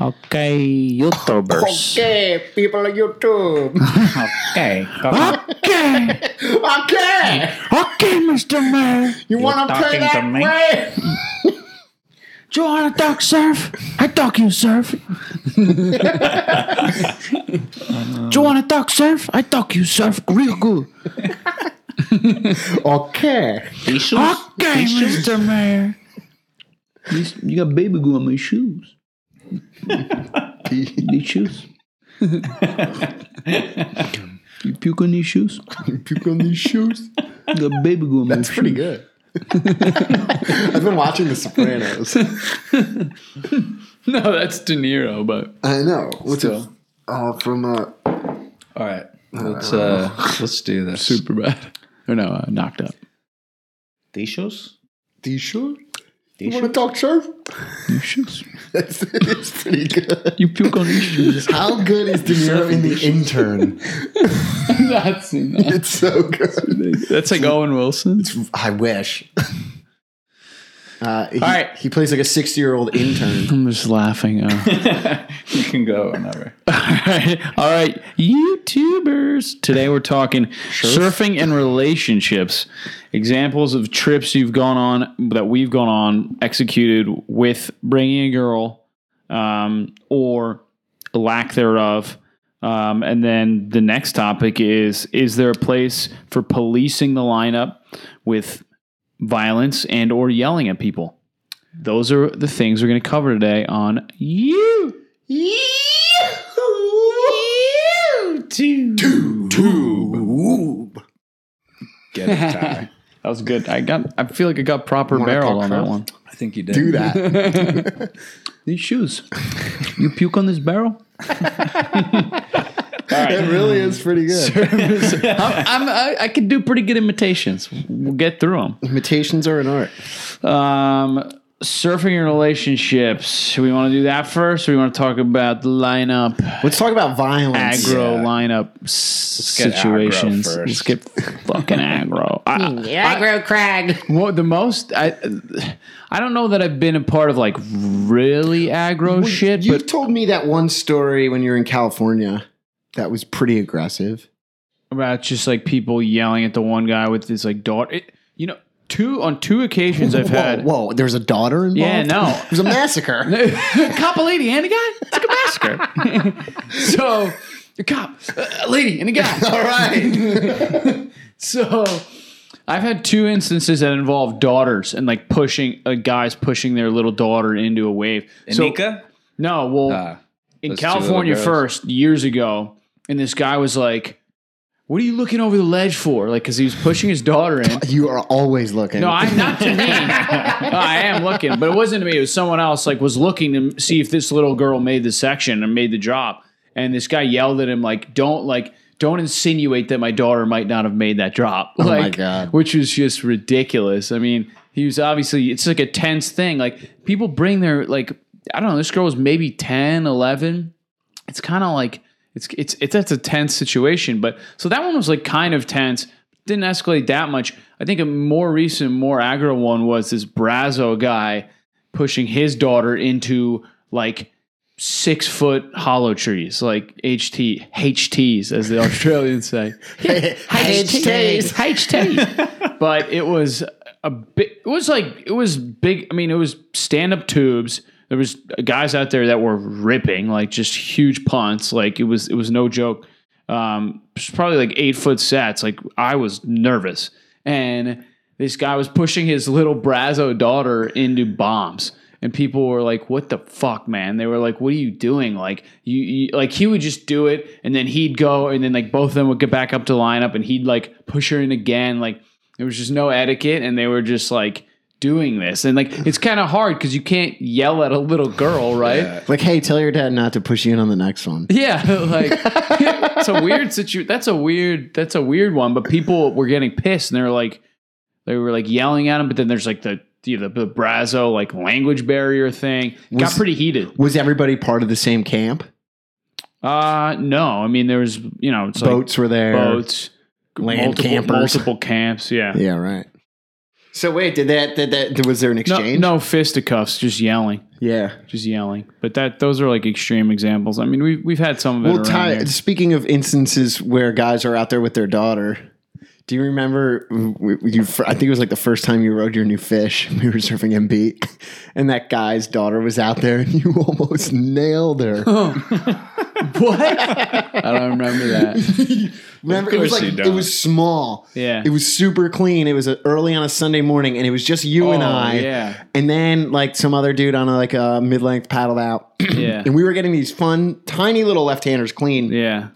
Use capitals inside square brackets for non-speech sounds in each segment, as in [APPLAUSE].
Okay, YouTubers. Okay, people of YouTube. [LAUGHS] Okay, come on. Okay. okay, Okay, Mr. Mayor. you want to play talking to that me? way? [LAUGHS] Do you want to talk surf? I talk you surf. Do you want to talk surf? I talk you surf real good. [LAUGHS] Okay. Tissues? Okay, Mr. Mayor. You got baby glue on my shoes. These shoes. you puke on these shoes? You Puke on these shoes. You got baby glue on my That's shoes. pretty good. [LAUGHS] I've been watching The Sopranos. [LAUGHS] No, that's De Niro, but I know. What's it? Still. Oh, from uh, All right, let's uh, [LAUGHS] let's do this. super bad. Or no, uh, knocked up. Tissues? these shoes. You Tissues? want to talk surf? These shoes. That's it's pretty good. You puke on these shoes. [LAUGHS] How good is De Niro in The Intern? [LAUGHS] that's, [LAUGHS] It's so good. that's like Owen Wilson. I wish. Uh, he, All right. he plays like a sixty-year-old intern. [LAUGHS] I'm just laughing. Uh. [LAUGHS] You can go whenever. [LAUGHS] All right, all right, YouTubers. Today we're talking surfing and relationships. Examples of trips you've gone on that we've gone on, executed with bringing a girl, um, or lack thereof. Um, and then the next topic is: Is there a place for policing the lineup with violence and or yelling at people? Those are the things we're going to cover today on you. Get it, Tyler. [LAUGHS] That was good. I got. I feel like I got proper Wanna barrel talk on that first? one. I think you did. Do that. [LAUGHS] These shoes. you puke on this barrel? [LAUGHS] It really is pretty good. [LAUGHS] I'm, I'm, I, I can do pretty good imitations. We'll get through them. Imitations are an art. Um, surfing and relationships. Do we want to do that first, or we want to talk about the lineup, Let's talk about violence. aggro Yeah. lineup s- get aggro situations? first. Let's get fucking aggro. [LAUGHS] I, Aggro Craig. Well, the most I I don't know that I've been a part of like really aggro shit, You but told me that one story when you were in California that was pretty aggressive. about just like people yelling at the one guy with his like daughter. It, you know, two on two occasions I've had. Whoa, whoa, there's a daughter involved? Yeah, no. [LAUGHS] It was a massacre. [LAUGHS] cop, a lady, and a guy. It's like a massacre. [LAUGHS] so, a cop, a lady, and a guy. All right. So, I've had two instances that involve daughters and like pushing uh, guys pushing their little daughter into a wave. So- Anika? no, well, Ah, in those two little California first years ago, and this guy was like, "What are you looking over the ledge for?" Like, because he was pushing his daughter in. [LAUGHS] you are always looking. No, I'm not to me. [LAUGHS] I am looking, but it wasn't to me. It was someone else. Like, was looking to see if this little girl made the section and made the drop. And this guy yelled at him like, "Don't like." Don't insinuate that my daughter might not have made that drop. Oh my God. Which was just ridiculous. I mean, he was obviously, it's like a tense thing. Like, people bring their, like, I don't know, this girl was maybe 10, 11 it's kind of like it's it's it's that's a tense situation. But so that one was like kind of tense. Didn't escalate that much. I think a more recent, more aggro one was this Brazo guy pushing his daughter into like six foot hollow trees, like HT HTs as the [LAUGHS] Australians say. [LAUGHS] HTs. HTs. [LAUGHS] but it was a bit. It was like it was big. I mean, it was stand up tubes. There was guys out there that were ripping like just huge punts. Like it was it was no joke. Um, probably like eight foot sets. Like I was nervous, and this guy was pushing his little Brazo daughter into bombs. And people were like, "What the fuck, man?" They were like, "What are you doing?" Like you, you, like he would just do it, and then he'd go, and then like both of them would get back up to line up, and he'd like push her in again. Like there was just no etiquette, and they were just like doing this, and like it's kind of hard because you can't yell at a little girl, right? Like, hey, tell your dad not to push you in on the next one. Yeah, [LAUGHS] like [LAUGHS] it's a weird situation. That's a weird. That's a weird one. But people were getting pissed, and they were like, they were like yelling at him. But then there's like the you the, the Brazo like language barrier thing. Got pretty heated. Was everybody part of the same camp? Uh no, I mean there was you know it's like Boats were there. boats, land multiple, campers. multiple camps. Yeah. Yeah, right. So wait, did that? Did that? Was there an exchange? no fisticuffs, just yelling, Yeah. just yelling. But that those are like extreme examples. I mean, we've we've had some of it Well, Ty, speaking of instances where guys are out there with their daughter, do you remember? w- You, I think it was like the first time you rode your new fish. [LAUGHS] We were surfing MB, [LAUGHS] and that guy's daughter was out there, and you [LAUGHS] almost nailed her. What? I don't remember that. Remember, it was like it was small. Yeah. it was super clean. It was uh early on a Sunday morning, and it was just you and Oh, I. yeah. and then like some other dude on a, like a mid length paddled out. [CLEARS THROAT] Yeah. and we were getting these fun, tiny little left handers clean. yeah.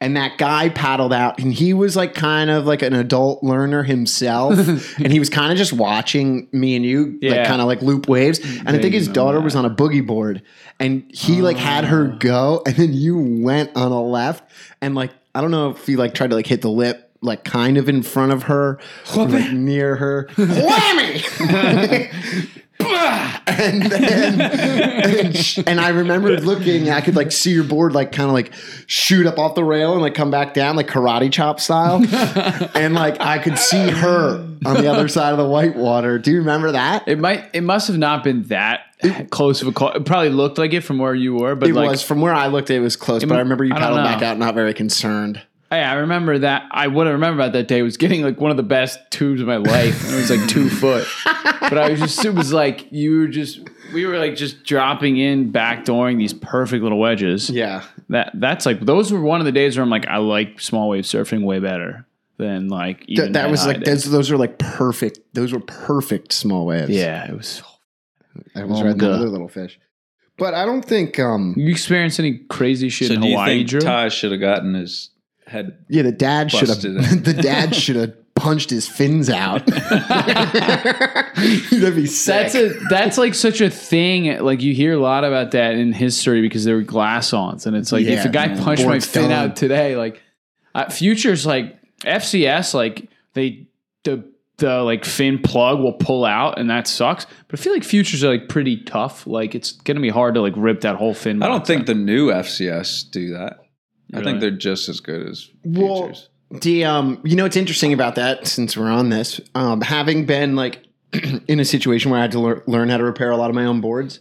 And that guy paddled out and he was like kind of like an adult learner himself. [LAUGHS] And he was kind of just watching me and you like kind of like loop waves. And i think his daughter that. was on a boogie board and he like had her go and then you went on a left. And like i don't know if you like tried to like hit the lip like kind of in front of her or, like near her. [LAUGHS] Whammy [LAUGHS] and then and, sh- and I remember looking, I could like see your board like kind of like shoot up off the rail and like come back down like karate chop style, [LAUGHS] and like I could see her on the other side of the whitewater. Do you remember that? It might. It must have not been that close of a call. It probably looked like it from where you were, but It like, was from where I looked. It was close, but I remember you paddled back out, not very concerned. Hey, I remember that. I what I remember about that day was getting like one of the best tubes of my life. And it was like two [LAUGHS] foot, but I was just it was like you were just we were like just dropping in, backdooring these perfect little wedges. Yeah, That that's like those were one of the days where I'm like I like small wave surfing way better than like even Th- that was like those, those are like perfect. Those were perfect small waves. yeah. It was. I was Oh, riding duh. another little fish, but I don't think. um You experienced any crazy shit So in do you Hawaii, think Drew? Ty should have gotten his head? Yeah, the dad should have. [LAUGHS] The dad should have punched his fins out. [LAUGHS] That'd be sick. That's a that's like such a thing. Like you hear a lot about that in history because there were glass ons, and it's like if a guy man. punched my fin done. out today, like uh, futures like FCS, like they the the like fin plug will pull out, and that sucks. But I feel like futures are like pretty tough. Like it's gonna be hard to like rip that whole fin. I don't think out. the new FCS do that. I think they're just as good as Well, futures. The um, you know, what's interesting about that since we're on this, um, having been like [CLEARS THROAT] in a situation where I had to lear- learn how to repair a lot of my own boards,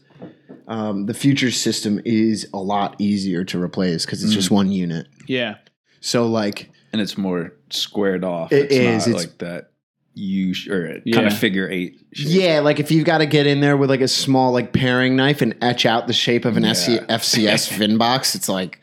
um, the futures system is a lot easier to replace because it's just one unit. yeah. So like, and it's more squared off. It it's is, Not it's- like that. you sh- or kind of figure eight. shape. yeah, like if you've got to get in there with like a small like paring knife and etch out the shape of an SC- Yeah. FCS fin [LAUGHS] box, it's like.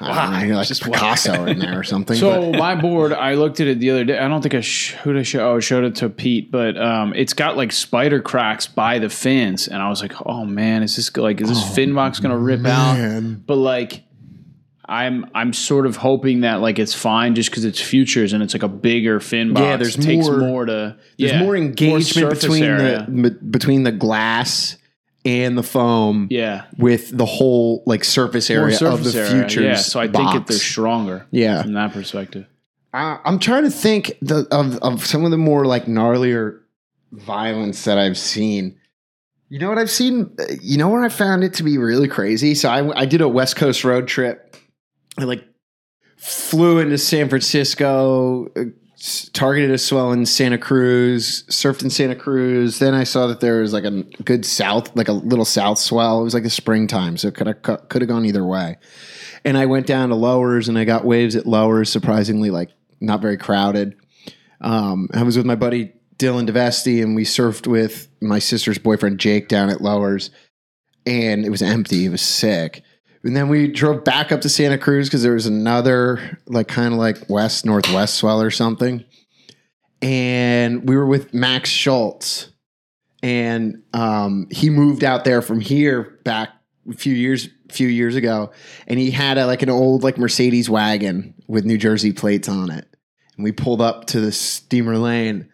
I don't know, you're like Just Picasso in there or [LAUGHS] something. So my board, I looked at it the other day. I don't think I sh- who did I show. Oh, I showed it to Pete, but um, it's got like spider cracks by the fins, and I was like, oh man, is this like is this fin box gonna rip out? But like, I'm I'm sort of hoping that like it's fine just because it's futures and it's like a bigger fin box. Yeah, there's It takes more- more to There's yeah, more engagement surface between area. the between the glass and the foam yeah with the whole like surface more area of the area. futures. Yeah, so I think it, they're stronger. Yeah. from that perspective. I, I'm trying to think the, of of some of the more like gnarlier violence that I've seen. You know what I've seen? Uh, You know where I found it to be really crazy? So I, I did a West Coast road trip. I like flew into San Francisco, uh, s- targeted a swell in Santa Cruz, surfed in Santa Cruz. Then I saw that there was like a good south, like a little south swell. It was like the springtime, so could have could have gone either way. And I went down to lowers, and I got waves at lowers. Surprisingly, like not very crowded. Um, I was with my buddy Dylan DeVesti, and we surfed with my sister's boyfriend Jake down at lowers, and it was empty. It was sick. And then we drove back up to Santa Cruz because there was another, like, kind of like west northwest swell or something. And we were with Max Schultz, and um, he moved out there from here back a few years, few years ago, and he had a, like an old like Mercedes wagon with New Jersey plates on it. And we pulled up to the steamer lane,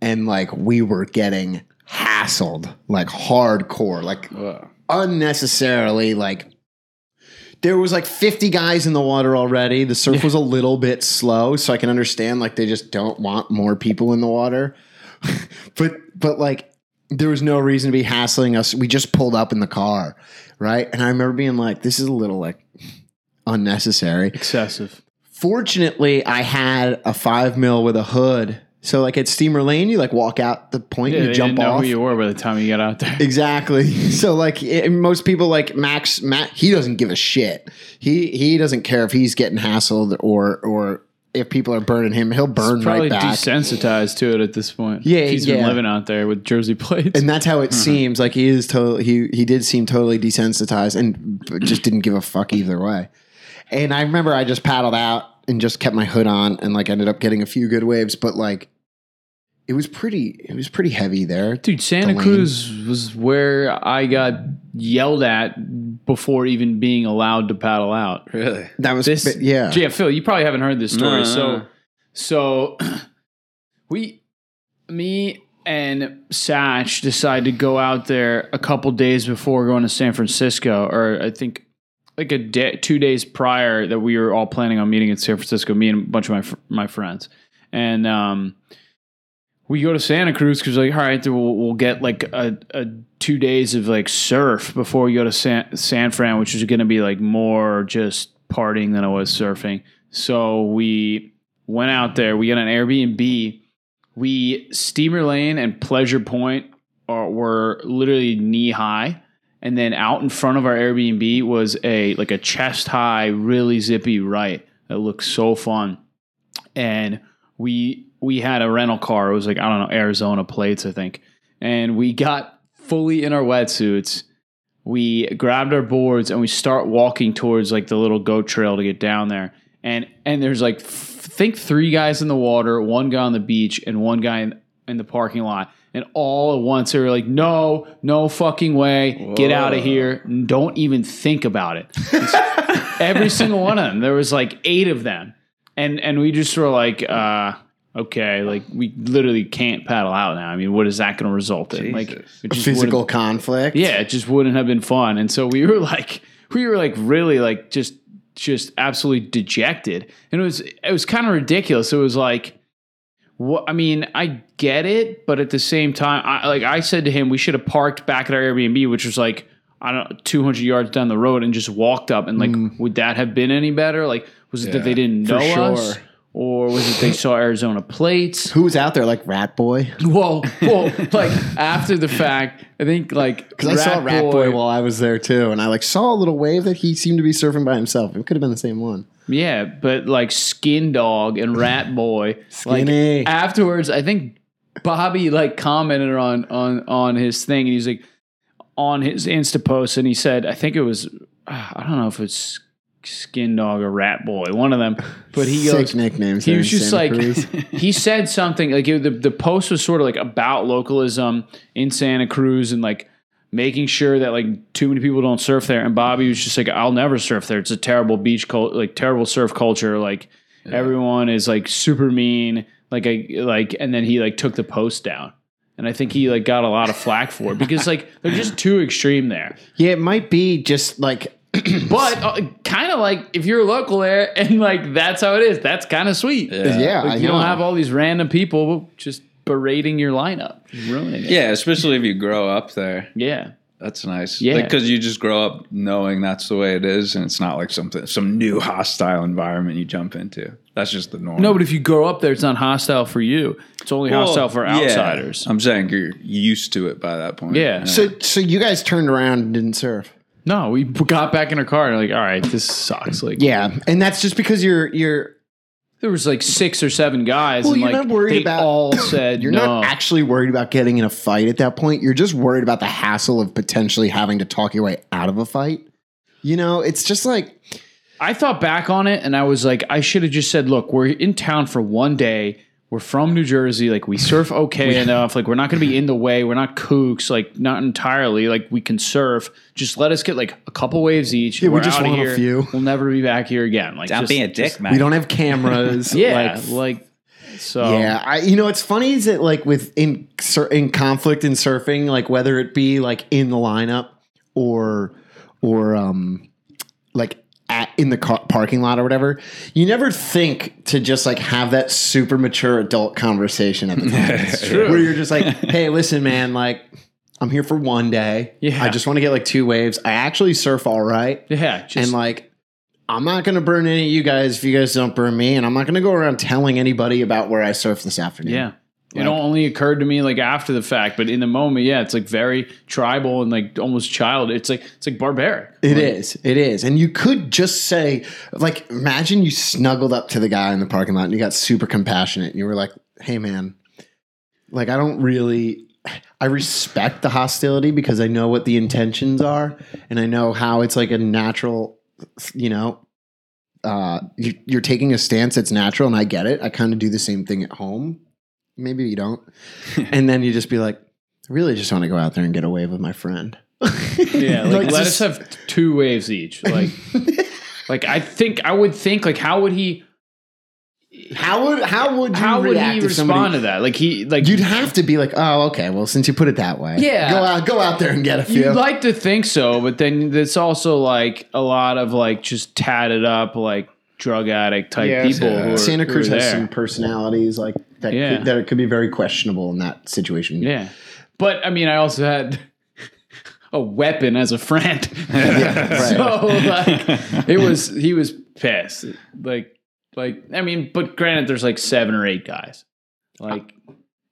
and like we were getting hassled, like hardcore, like unnecessarily like there was like 50 guys in the water already. The surf was a little bit slow so i can understand like they just don't want more people in the water. [LAUGHS] But but like there was no reason to be hassling us. We just pulled up in the car right? And i remember being like this is a little like unnecessary. Excessive. fortunately i had a five mil with a hood So like at Steamer Lane, you like walk out the point, Yeah, you they jump didn't know off. who you were by the time you got out there. [LAUGHS] Exactly. [LAUGHS] So like it, most people like Max Matt he doesn't give a shit. He he doesn't care if he's getting hassled or or if people are burning him. He'll burn Probably right back. desensitized to it at this point. Yeah, he's yeah. been living out there with jersey plates. and that's how it [LAUGHS] seems. Like he is totally he he did seem totally desensitized and just didn't give a fuck either way. And I remember I just paddled out and just kept my hood on and like ended up getting a few good waves, but like it was pretty it was pretty heavy there. Dude, Santa the. Cruz was where I got yelled at before even being allowed to paddle out. Really? That was This, yeah. yeah, Phil, you probably haven't heard this story. No, no, so, no. so [CLEARS THROAT] we, me and Satch decided to go out there a couple days before going to San Francisco, or I think like a day, two days prior that we were all planning on meeting in San Francisco. Me and a bunch of my fr- my friends, and um, we go to Santa Cruz because like, all right, we'll, we'll get like a, a two days of like surf before we go to San, San Fran, which is going to be like more just partying than it was surfing. So we went out there. We got an Airbnb. We Steamer Lane and Pleasure Point are, were literally knee high, and then out in front of our Airbnb was a like a chest high, really zippy right that looked so fun. And we we had a rental car. It was like I don't know Arizona plates, I think, and we got fully in our wetsuits. We grabbed our boards and we start walking towards like the little goat trail to get down there. And and there's like f- think three guys in the water, one guy on the beach, and one guy in, in the parking lot. And all at once they were like, "No, no fucking way! Get out of here! Don't even think about it." [LAUGHS] Every single one of them. There was like eight of them, and and we just were like, uh, "Okay, like we literally can't paddle out now. I mean, what is that going to result in? Like Jesus. it just Physical conflict. yeah, it just wouldn't have been fun. And so we were [LAUGHS] like, we were like really like just just absolutely dejected. And it was it was kind of ridiculous. It was like what I mean, I get it, but at the same time, I like I said to him, we should have parked back at our Airbnb, which was like I don't know, 200 yards down the road and just walked up and like mm. would that have been any better? Like was it that they didn't for know us? Or was it they saw Arizona plates? [LAUGHS] Who was out there like Rat Boy? Well, well, [LAUGHS] like after the fact, I think like Because I saw Rat Boy. while I was there too, and I like saw a little wave that he seemed to be surfing by himself. It could have been the same one. Yeah, but like Skin Dog and Rat Boy. Skinny. Like afterwards, I think Bobby like commented on on on his thing, and he's like on his Insta post, and he said, I think it was I don't know if it's Skin Dog or Rat Boy, one of them, but he Sick goes. nicknames. He was just Santa like [LAUGHS] he said something like it, the the post was sort of like about localism in Santa Cruz and like making sure that like too many people don't surf there. And Bobby was just like, "I'll never surf there. It's a terrible beach cult, like terrible surf culture. Like everyone is like super mean. Like I like." And then he like took the post down. And I think he like got a lot of flack for it because like they're just too extreme there. yeah, it might be just like [CLEARS THROAT] But uh, kind of like if you're local there and like that's how it is, that's kind of sweet. yeah, Like, you don't have all these random people just berating your lineup, ruining it. Yeah, especially if you grow up there. Yeah. That's nice. Yeah. Because you just grow up knowing that's the way it is, and it's not like something some new hostile environment you jump into. That's just the norm. No, but if you grow up there, it's not hostile for you. It's only Well, hostile for yeah. outsiders. I'm saying you're used to it by that point. Yeah. so. So you guys turned around and didn't surf. No, we got back in our car and like, all right, this sucks. Like, Yeah, and that's just because you're you're there was like six or seven guys, Well, and you're like not worried they about- all [COUGHS] said you're no. not actually worried about getting in a fight at that point. You're just worried about the hassle of potentially having to talk your way out of a fight. You know, it's just like I thought back on it and I was like, I should have just said, look, we're in town for one day. We're from New Jersey. Like, we surf okay [LAUGHS] enough. Like, we're not going to be in the way. We're not kooks. Like, not entirely. Like, we can surf. Just let us get like a couple waves each. Yeah, we just outta want a few. We'll never be back here again. Like, Stop just- being a dick, just- man. we don't have cameras. [LAUGHS] Yeah. like, Like, so. Yeah, I, you know what's funny is that like with in in conflict in surfing, like whether it be like in the lineup or or um like at, in the car, parking lot or whatever, you never think to just like have that super mature adult conversation at the time, [LAUGHS] It's true. where you're just like, hey, listen, man, like. I'm here for one day. Yeah. I just want to get like two waves. I actually surf all right. Yeah. Just, and like I'm not going to burn any of you guys if you guys don't burn me, and I'm not going to go around telling anybody about where I surf this afternoon. Yeah. It Like- only occurred to me like after the fact, but in the moment, yeah, it's like very tribal and like almost child. It's like it's like barbaric. It is. It is. And you could just say, like, imagine you snuggled up to the guy in the parking lot and you got super compassionate and you were like, hey, man, like, I don't really. I respect the hostility because I know what the intentions are and I know how it's like a natural, you know, uh, you, you're taking a stance that's natural and I get it. I kind of do the same thing at home. Maybe you don't. [LAUGHS] and then you just be like, I really just want to go out there and get a wave with my friend. Yeah, [LAUGHS] like, let just- us have two waves each. Like, [LAUGHS] like I think I would think like how would he How would how would you how would react he respond somebody- to that? Like he like You'd have to be like, oh, okay. Well, since you put it that way, Yeah. go out, go out there and get a few. You'd like to think so, but then it's also like a lot of like just tatted up like drug addict type Yeah, people. yeah. Who are, Santa who are Cruz has there. some personalities like that. Yeah. Could, that it could be very questionable in that situation. Yeah, but I mean, I also had [LAUGHS] a weapon as a friend, [LAUGHS] [LAUGHS] so like it was he was pissed. Like, like I mean, but granted, there's like seven or eight guys. Like,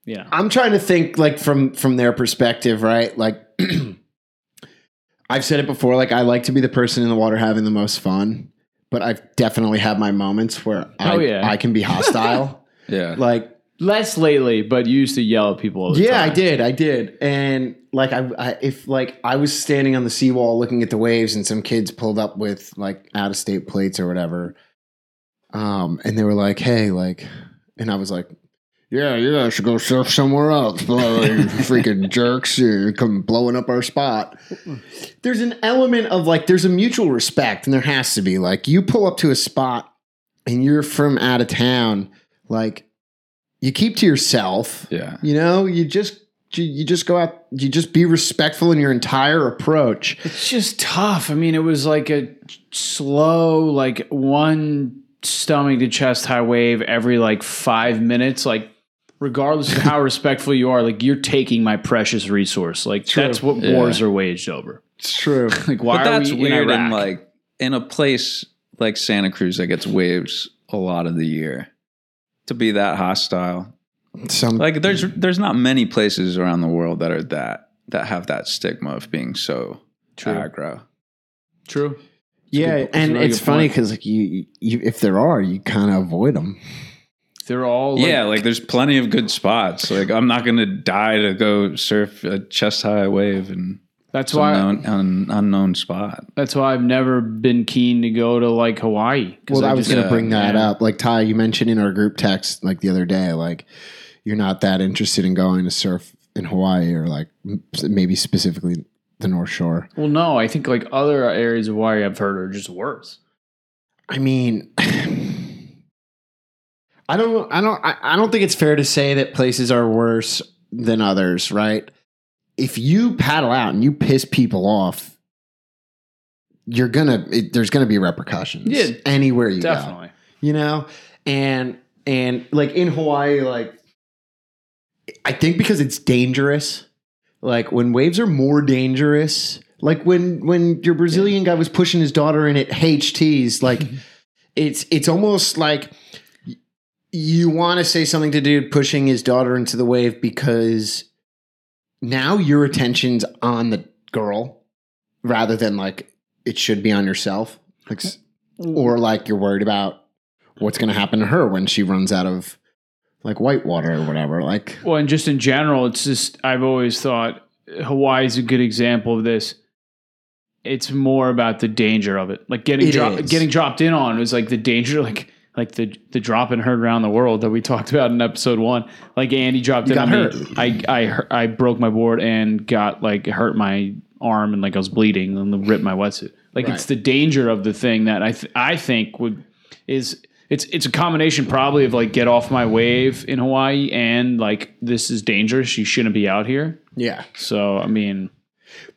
yeah, I'm trying to think like from from their perspective, right? Like [CLEARS THROAT] I've said it before, like I like to be the person in the water having the most fun, but I've definitely had my moments where oh, I, Oh, yeah. I can be hostile. Yeah. like less lately, but you used to yell at people. All the yeah, time. I did, I did, and like I, I, if like I was standing on the seawall looking at the waves, and some kids pulled up with like out of state plates or whatever, um, and they were like, "Hey, like," and I was like. Yeah, you guys should go surf somewhere else. You freaking [LAUGHS] jerks. You come blowing up our spot. There's an element of like, there's a mutual respect, and there has to be. Like, you pull up to a spot and you're from out of town, like, you keep to yourself. Yeah. You know, you just you, you just go out, you just be respectful in your entire approach. It's just tough. I mean, it was like a slow, like one stomach to chest high wave every like five minutes. Like, regardless of how [LAUGHS] respectful you are, like you're taking my precious resource. Like that's what Yeah. wars are waged over. It's true. [LAUGHS] Like, why but that's are we weird in in Iraq? like in a place like Santa Cruz that gets waves a lot of the year to be that hostile. Some Like there's there's not many places around the world that are that that have that stigma of being so True. aggro. True. yeah, good- it's and really it's funny because like you, you, if there are, you kind of avoid them. They're all like, yeah, like there's plenty of good spots. Like I'm not gonna die to go surf a chest high wave and that's some why unknown, un, unknown spot. that's why I've never been keen to go to like Hawaii. Well, I, was going to uh, bring that yeah. up. Like Ty, you mentioned in our group text like the other day, like you're not that interested in going to surf in Hawaii or like maybe specifically the North Shore. Well, no, I think like other areas of Hawaii I've heard are just worse. I mean, I don't, I don't, I, I don't think it's fair to say that places are worse than others, right? If you paddle out and you piss people off, you're gonna, it, there's gonna be repercussions. Yeah, anywhere you go Definitely. you know and and like in hawaii like i think because it's dangerous like when waves are more dangerous like when when your brazilian guy was pushing his daughter in at ht's like [LAUGHS] it's it's almost like you want to say something to dude pushing his daughter into the wave because now your attention's on the girl rather than like it should be on yourself. Like or like you're worried about what's going to happen to her when she runs out of like white water or whatever like Well, and just in general, it's just I've always thought Hawaii's a good example of this. It's more about the danger of it, like getting dro- getting dropped in on is like the danger, like like the the drop and hurt around the world that we talked about in episode one. Like Andy dropped in on hurt. me. I I I broke my board and got like hurt my arm and like I was bleeding and ripped my wetsuit. Like it's the danger of the thing that I th- I think would is it's it's a combination probably of like get off my wave in Hawaii and like this is dangerous. You shouldn't be out here. yeah So I mean,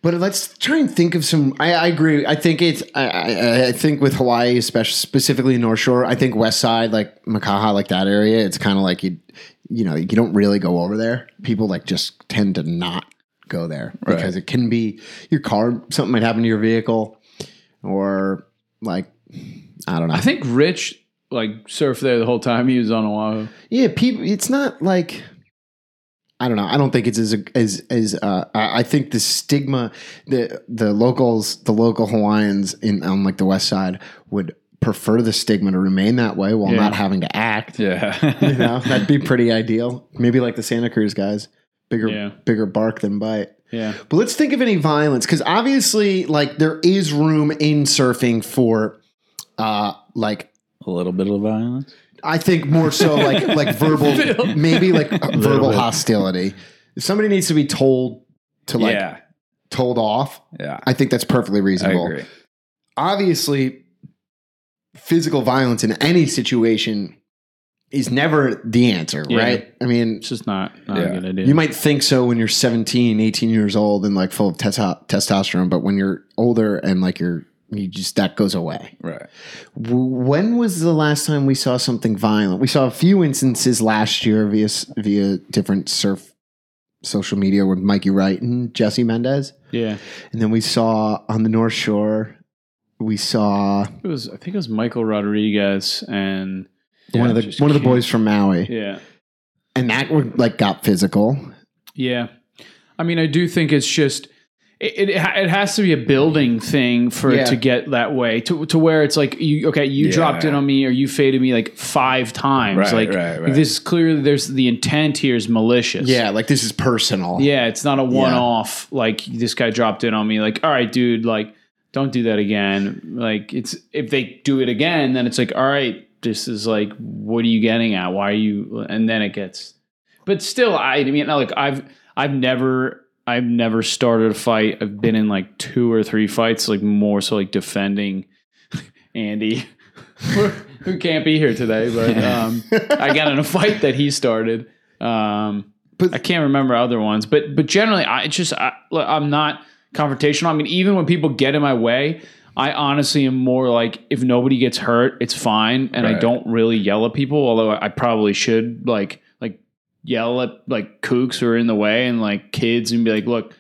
but let's try and think of some i, I agree i think it's I, I, I think with hawaii especially specifically north shore i think west side like makaha like that area it's kind of like you you know you don't really go over there people like just tend to not go there because it can be your car something might happen to your vehicle or like I don't know. I think Rich like surfed there the whole time he was on Oahu. Yeah, people. It's not like I don't know. I don't think it's as as as. Uh, I I think the stigma, the the locals, the local Hawaiians in on like the west side would prefer the stigma to remain that way while Yeah. not having to act. Yeah. [LAUGHS] You know, that'd be pretty ideal. Maybe like the Santa Cruz guys, bigger Yeah. bigger bark than bite. Yeah. But let's think of any violence because obviously, like there is room in surfing for, uh, like a little bit of violence. I think more so like [LAUGHS] like verbal, maybe like verbal hostility. If somebody needs to be told to like yeah. told off, Yeah. I think that's perfectly I reasonable. agree. Obviously, physical violence in any situation is never the answer, Yeah. right? I mean, It's just not, not Yeah. a good idea. you might think so when you're 17, 18 years old and like full of testo- testosterone, but when you're older and like you're you just that goes away. Right. When was the last time we saw something violent? We saw a few instances last year via via different surf social media with Mikey Wright and Jesse Mendez, yeah. and then we saw on the North Shore, we saw It was I think it was Michael Rodriguez and one of the one of the boys from Maui, Yeah. and that like got physical. Yeah. I mean, I do think it's just it, it, it has to be a building thing for Yeah. it to get that way to, to where it's like you okay you Yeah. dropped in on me or you faded me like five times Right, like right, right. this is clearly there's the intent here is malicious Yeah, like this is personal. yeah it's not a one-off like this guy dropped in on me like all right dude like don't do that again like it's if they do it again then it's like all right this is like what are you getting at why are you and then it gets but still i, I mean like i've i've never i've never started a fight. I've been in like two or three fights like more so like defending [LAUGHS] andy [LAUGHS] who can't be here today but um i got in a fight that he started. Um But- i can't remember other ones but but generally i just I, I'm not confrontational. I mean even when people get in my way I honestly am more like if nobody gets hurt, it's fine, and I don't really yell at people. Although I probably should, like yell at like kooks who are in the way and like kids and be like, look.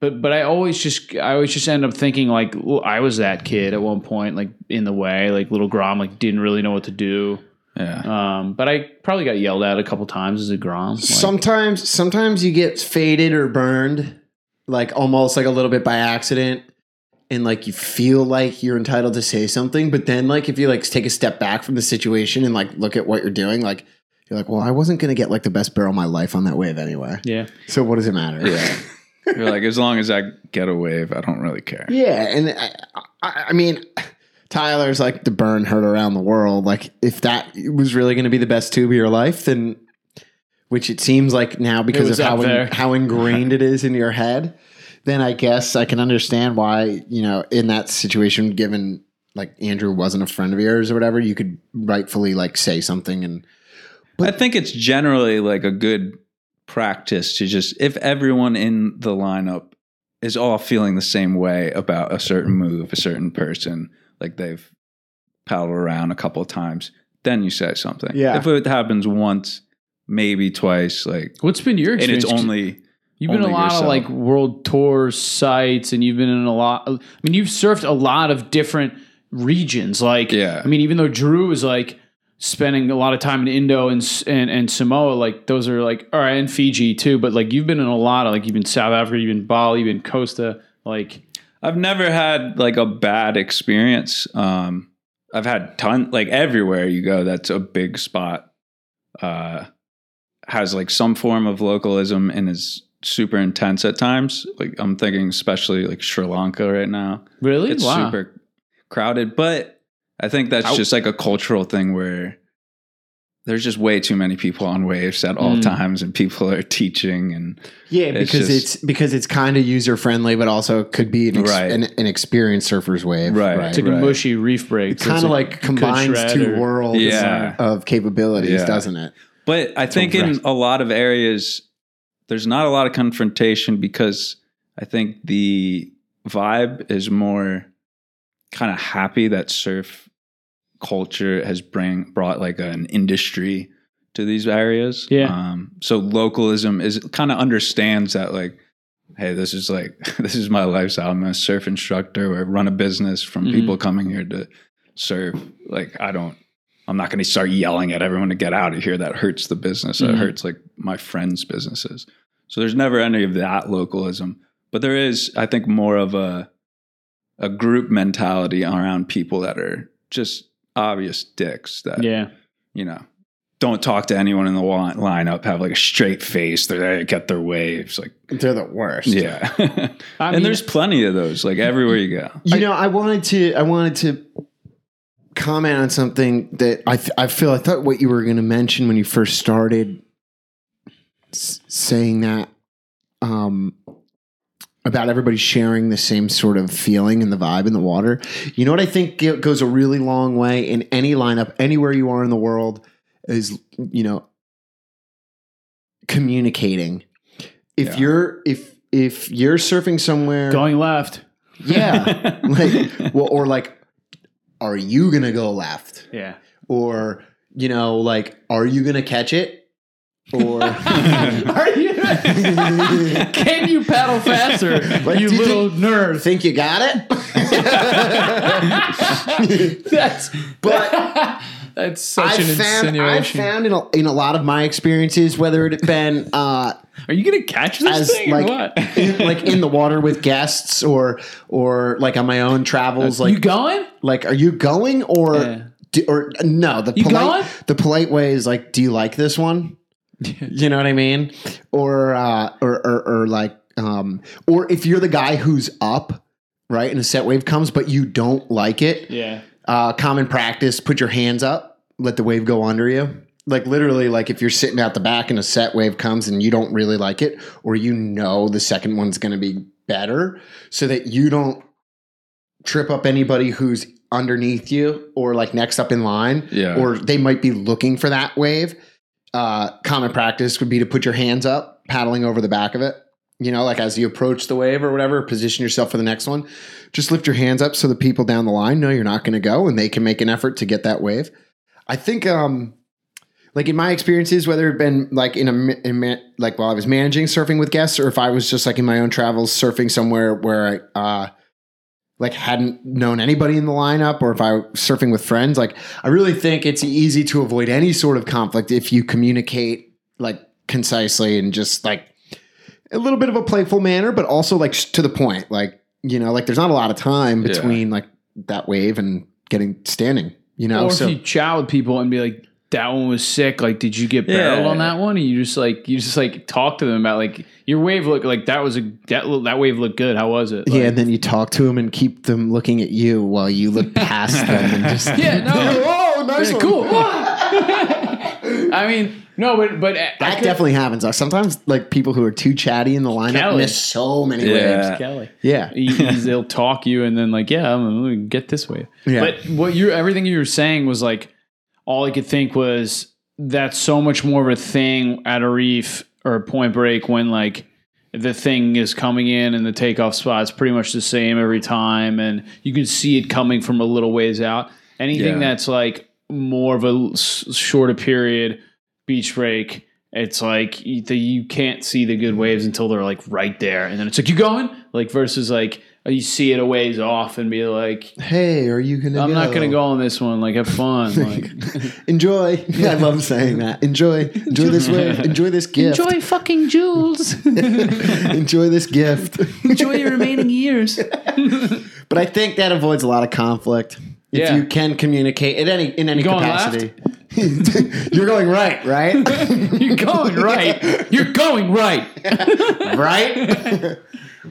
But but I always just I always just end up thinking like I was that kid at one point, like in the way, like little Grom, like didn't really know what to do. Yeah. Um, but I probably got yelled at a couple times as a Grom. Like, Sometimes, sometimes you get faded or burned, like almost like a little bit by accident, and like you feel like you're entitled to say something. But then, like if you like take a step back from the situation and like look at what you're doing, like you're like, well, I wasn't gonna get like the best barrel of my life on that wave anyway. yeah, So what does it matter? Yeah. [LAUGHS] You're like, as long as I get a wave, I don't really care. Yeah, and I, I, I mean, Tyler's like the burn hurt around the world. Like, if that was really going to be the best tube of your life, then which it seems like now because of how in, how ingrained it is in your head, then I guess I can understand why you know in that situation, given like Andrew wasn't a friend of yours or whatever, you could rightfully like say something and I think it's generally like a good practice to just if everyone in the lineup is all feeling the same way about a certain mm-hmm. move, a certain person, like they've paddled around a couple of times, then you say something. Yeah. If it happens once, maybe twice, like what's been your and experience? it's 'Cause only You've been in a lot yourself. of like world tour sites, and you've been in a lot. I mean, you've surfed a lot of different regions. Like, Yeah. I mean, even though Drew is like spending a lot of time in Indo and and, and Samoa, like those are like all right, and Fiji too. But like you've been in a lot of like you've been South Africa, you've been Bali, you've been Costa. Like, I've never had like a bad experience. Um, I've had ton like everywhere you go. That's a big spot. Uh, has like some form of localism and is super intense at times. Like I'm thinking, especially like Sri Lanka right now. really, It's wow. super crowded, but I think that's Ow. just like a cultural thing where there's just way too many people on waves at all Mm. times, and people are teaching and yeah, It's because just- it's because it's kind of user friendly, but also could be an, ex- Right. an, an experienced surfer's wave. Right. it's like right. a mushy reef break. It kind of like combines two shredder. worlds Yeah. of capabilities, Yeah. doesn't it? But I think in a lot of areas, there's not a lot of confrontation because I think the vibe is more kind of happy that surf culture has bring brought like an industry to these areas. Yeah. Um, so localism is kind of understands that like, hey, this is like [LAUGHS] this is my lifestyle. I'm a surf instructor or run a business from Mhm. people coming here to surf. Like I don't. I'm not going to start yelling at everyone to get out of here. That hurts the business. That Mhm. hurts like my friends' businesses. So there's never any of that localism. But there is, I think, more of a a group mentality around people that are just obvious dicks. That Yeah. you know, don't talk to anyone in the lineup. Have like a straight face. They're there to get their waves. Like They're the worst. yeah. [LAUGHS] I and mean- there's plenty of those. Like everywhere you go. You know, I wanted to. I wanted to comment on something that I. Th- I feel. I thought what you were going to mention when you first started s- saying that um, about everybody sharing the same sort of feeling and the vibe in the water. You know what I think goes a really long way in any lineup, anywhere you are in the world, is you know communicating. If Yeah. you're if if you're surfing somewhere, Going left. yeah, [LAUGHS] like well, or like, are you gonna go left? Yeah. Or you know, like, are you gonna catch it? Or [LAUGHS] [LAUGHS] Are you? [LAUGHS] Can you paddle faster, [LAUGHS] you do you little nerd? think you got it? [LAUGHS] That's But that's such I've an found, I've insinuation. found in a, in a lot of my experiences, whether it had been uh, Are you gonna catch this as thing like or what? in, like in the water with guests, or or like on my own travels, like you going? like are you going or Yeah. do, or no the You polite going? the polite way is like do you like this one [LAUGHS] you know what i mean or uh or or, or like um or if you're the guy who's up right and a set wave comes but you don't like it Yeah. uh common practice put your hands up let the wave go under you like literally like if you're sitting out the back and a set wave comes and you don't really like it or you know the second one's going to be better so that you don't trip up anybody who's underneath you or like next up in line Yeah. or they might be looking for that wave uh, common practice would be to put your hands up paddling over the back of it. You know like as you approach the wave or whatever position yourself for the next one. Just lift your hands up so the people down the line know you're not going to go and they can make an effort to get that wave. I think um like in my experiences whether it been like in a in ma- like while i was managing surfing with guests or if i was just like in my own travels surfing somewhere where i uh like hadn't known anybody in the lineup or if I was surfing with friends, like I really think it's easy to avoid any sort of conflict if you communicate like concisely and just like a little bit of a playful manner, but also like to the point. Like, you know, like there's not a lot of time Yeah. between like that wave and getting standing, you know? or so if you chat with people and be like, "That one was sick. Like, did you get Yeah. barreled on that one?" And you just like you just like talk to them about like your wave look like that was a that that wave looked good. How was it? yeah, and then you talk to them and keep them looking at you while you look [LAUGHS] past them and just Yeah, no. [LAUGHS] oh, nice Yeah, one. cool. [LAUGHS] I mean, no, but but That could- definitely happens. Sometimes, like people who are too chatty in the lineup Kelly. miss so many Yeah. waves. Kelly. Yeah, He- he's- they'll talk you and then like, yeah, I'm gonna get this way. Yeah. But what you everything you were saying was like, all I could think was that's so much more of a thing at a reef or a point break when like the thing is coming in and the takeoff spot's pretty much the same every time and you can see it coming from a little ways out. Anything Yeah. that's like more of a shorter period beach break. It's like you, you can't see the good waves until they're like right there, and then it's like you going like versus like you see it a ways off and be like, Hey, are you gonna? I'm go? not gonna go on this one. Like have fun. [LAUGHS] Like [LAUGHS] Enjoy. [LAUGHS] I love saying that. Enjoy. Enjoy this wave. Enjoy this gift. enjoy fucking jewels. Enjoy this gift. enjoy your remaining years. But I think that avoids a lot of conflict if Yeah. you can communicate in any in any You going capacity. You're going right, right, You're going right. You're going right. right.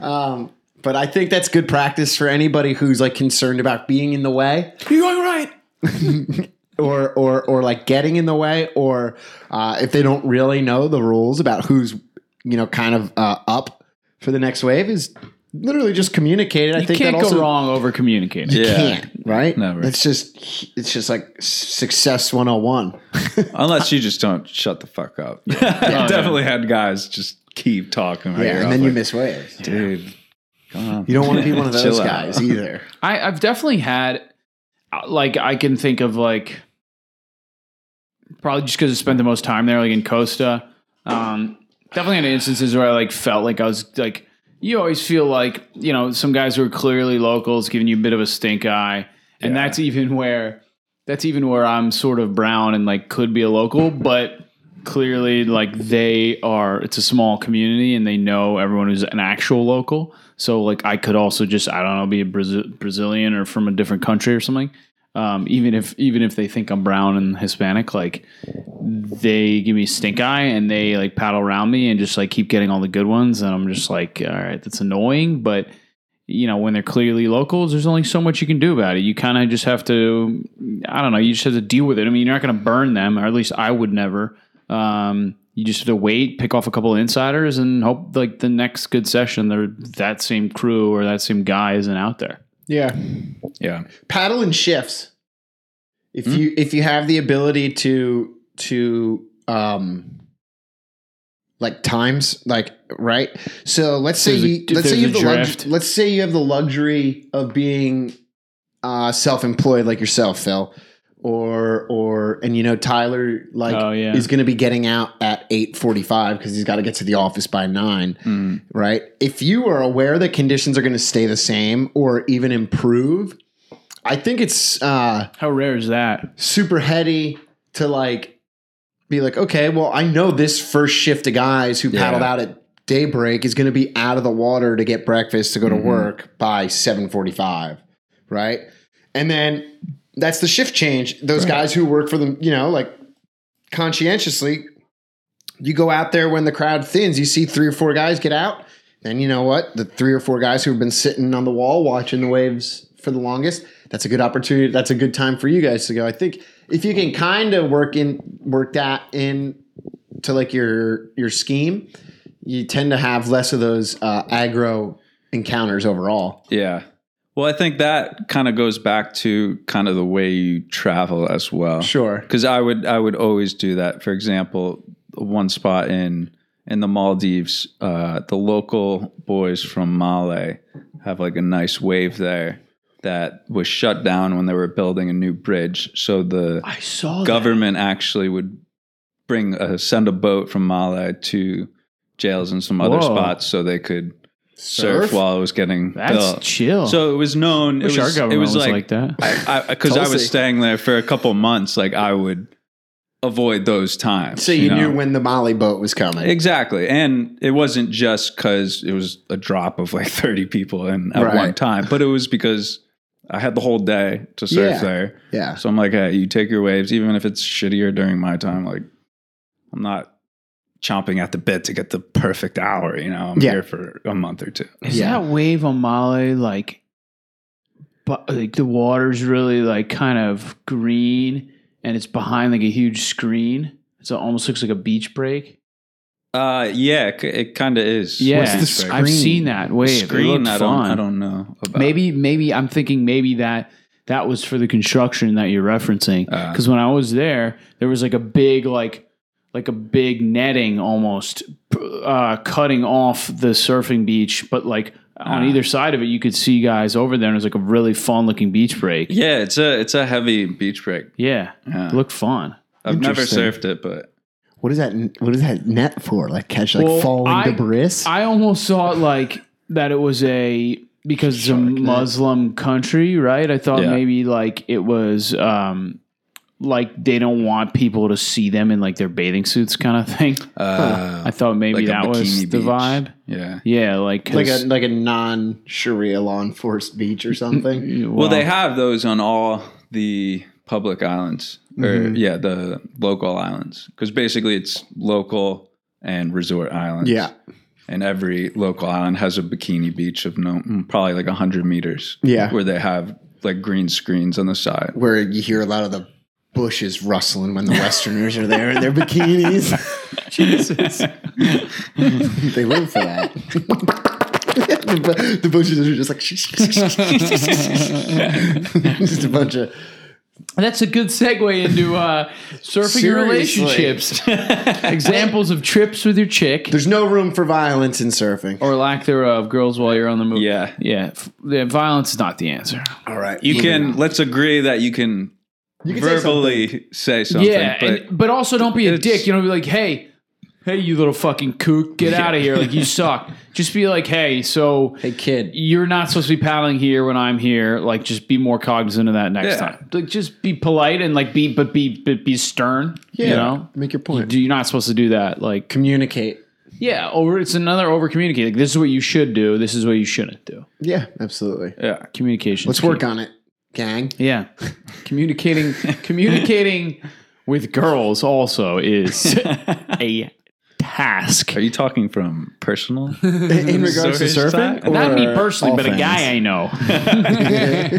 um, but I think that's good practice for anybody who's like concerned about being in the way. You're going right. [LAUGHS] or or or like getting in the way or uh, if they don't really know the rules about who's you know kind of uh, up for the next wave is literally just communicate it. I You think can't that go wrong over communicating. Yeah. can't right. Never. It's just it's just like success 101. [LAUGHS] Unless you just don't shut the fuck up. [LAUGHS] I've definitely had guys just keep talking. while yeah, you're and up, then you miss waves. dude. Come on. You don't want to be one of [LAUGHS] those Chill out. guys either. I, I've definitely had, uh, like, I can think of like, probably just because I spent the most time there, like in Costa. Um, definitely had instances where I like felt like I was like, you always feel like you know some guys who are clearly locals giving you a bit of a stink eye, and Yeah. that's even where that's even where I'm sort of brown and like could be a local, but clearly like they are. It's a small community, and they know everyone who's an actual local. So like I could also just I don't know be a Brazil- Brazilian or from a different country or something. Um, even if even if they think I'm brown and Hispanic, like they give me stink eye and they like paddle around me and just like keep getting all the good ones, and I'm just like, all right, that's annoying, but you know, when they're clearly locals, there's only so much you can do about it. You kind of just have to, I don't know, you just have to deal with it. I mean, you're not going to burn them, or at least I would never. Um, you just have to wait, pick off a couple of insiders, and hope like the next good session, they're that same crew or that same guy isn't out there. Yeah. Yeah. paddle in shifts. If you if you have the ability to to um like times like right. So let's say There's a- you let's say you have the lux- let's say you have the luxury of being uh self-employed like yourself, Phil. Or or and you know Tyler like Oh, yeah. is going to be getting out at 8:45 cuz he's got to get to the office by 9 Mm. right? If you are aware that conditions are going to stay the same or even improve, I think it's uh, How rare is that? super heady to like be like, okay, well, I know this first shift of guys who paddled Yeah. out at daybreak is going to be out of the water to get breakfast to go to Mhm. work by 7:45, right? And then that's the shift change. Those guys who work for them, you know, like conscientiously, you go out there when the crowd thins, you see three or four guys get out, then you know what? The three or four guys who have been sitting on the wall watching the waves for the longest, that's a good opportunity. That's a good time for you guys to go. I think if you can kind of work in work that in to like your your scheme, you tend to have less of those uh, aggro encounters overall. Yeah. Well, I think that kind of goes back to kind of the way you travel as well. Sure. Because I would I would always do that. For example, one spot in in the Maldives, uh, the local boys from Male have like a nice wave there that was shut down when they were building a new bridge. So the I saw government actually would bring a, send a boat from Male to jails and some other Whoa. spots so they could surf, Surf? while it was getting That's built. chill. So it was known. It was, our government it was, was like, like, that. I because I, was staying there for a couple months. Like I would avoid those times. So you, know? knew when the Molly boat was coming. exactly, and it wasn't just because it was a drop of like [LAUGHS] thirty people in at Right. one time, but it was because I had the whole day to surf Yeah. there. yeah. So I'm like, hey, you take your waves, even if it's shittier during my time. Like, I'm not chomping at the bit to get the perfect hour. You know, I'm Yeah. here for a month or two. Is Yeah. that wave on Maui like, but like the water's really like kind of green and it's behind like a huge screen? So it almost looks like a beach break. Uh, yeah, it, it kind of is. Yeah, What's the I've seen that wave. it screen. looked I don't. fun. I don't know. About. Maybe, maybe I'm thinking maybe that that was for the construction that you're referencing. Uh. Because when I was there, there was like a big like like a big netting almost uh, cutting off the surfing beach, but like on Ah. either side of it, you could see guys over there, and it was like a really fun looking beach break. Yeah, it's a it's a heavy beach break. Yeah, Yeah. it looked fun. I've never Interesting. surfed it, but What is that? What is that net for? Like catch like Well, falling I- debris? I almost thought like that it was a because it's a Shark net. Muslim country, right? I thought Yeah. maybe like it was um like they don't want people to see them in like their bathing suits kind of thing. uh, [LAUGHS] I thought maybe like that was bikini the beach. vibe. yeah. Yeah, like 'cause- like a like a non Sharia law enforced beach or something. [LAUGHS] Well, they have those on all the public islands, or Mhm. yeah, the local islands, because basically it's local and resort islands. yeah, and every local island has a bikini beach of no, mm, probably like hundred meters. Yeah. where they have like green screens on the side. where you hear a lot of the bushes rustling when the Westerners are there in their bikinis. [LAUGHS] Jesus. [LAUGHS] they live for that. the, bushes are just like [LAUGHS] just a bunch of That's a good segue into uh, surfing and Seriously. relationships. Examples of trips with your chick There's no room for violence in surfing. or lack thereof. Girls, while you're on the move. Yeah. yeah. Yeah violence is not the answer. All right, You can let's agree that you can, You can say verbally say something, yeah, but and, but also don't be a dick. You know, be like, hey, hey, you little fucking kook, get out of here. Like, you [LAUGHS] suck. Just be like, hey, so Hey kid. you're not supposed to be paddling here when I'm here. Like, just be more cognizant of that next Yeah. time. Like, just be polite and like be, but be, but be stern. Yeah. You know, Make your point. do- you're not supposed to do that. Like, Communicate. yeah, over. It's another over communicate. Like, this is what you should do. This is what you shouldn't do. Yeah, absolutely. Yeah. Communication. Let's work on it, gang. Yeah, [LAUGHS] communicating, communicating [LAUGHS] with girls also is [LAUGHS] a task. Are you talking from personal? In regards to Stories surfing, time? Not me personally, all but a guy I know.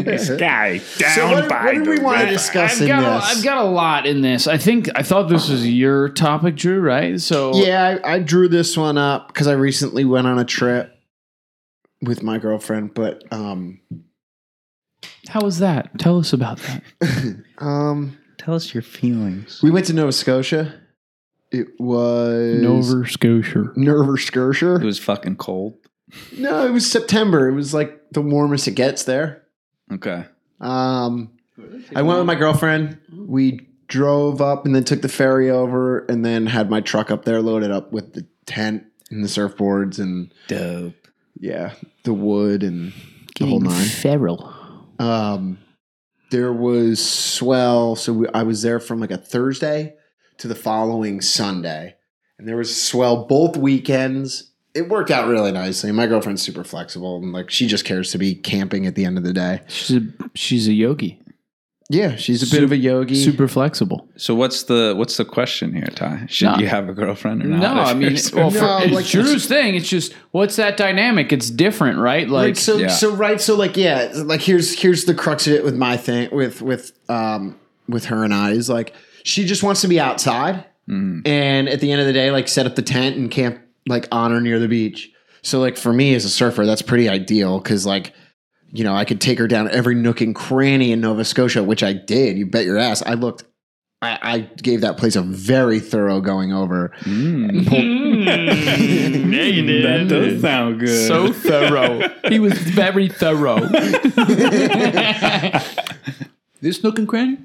This guy down So what, by what do we want to discuss I've in got, a, this? I've got a lot in this. I think I thought this was your topic, Drew. Right? So yeah, I, I drew this one up because I recently went on a trip with my girlfriend, but um, how was that? Tell us about that. [LAUGHS] um, Tell us your feelings. we went to Nova Scotia. It was Nova Scotia. Nova Scotia. It was fucking cold. No, it was September. It was like the warmest it gets there. Okay. Um, I went with my girlfriend. We drove up and then took the ferry over, and then had my truck up there loaded up with the tent and the surfboards and Dope. yeah, the wood and the whole nine. feral. Um, there was swell. So we, I was there from like a Thursday to the following Sunday, and there was swell both weekends. It worked out really nicely. My girlfriend's super flexible, and like she just cares to be camping at the end of the day. She's a she's a yogi. Yeah, she's a bit Sup- of a yogi. Super flexible. So what's the what's the question here, Ty? Should No. you have a girlfriend or not? No, if I mean, you're well, for, No, it's like, Drew's thing. It's just what's that dynamic? It's different, right? Like, Right, so yeah. so right so like yeah like here's here's the crux of it with my thing with with um with her and I is like she just wants to be outside Mhm. and at the end of the day like set up the tent and camp like on or near the beach so like for me as a surfer that's pretty ideal because like you know I could take her down every nook and cranny in Nova Scotia which I did you bet your ass I looked I, I gave that place a very thorough going over Mm. yeah, you did. That does sound good. so [LAUGHS] thorough. he was very thorough. [LAUGHS] this nook and cranny.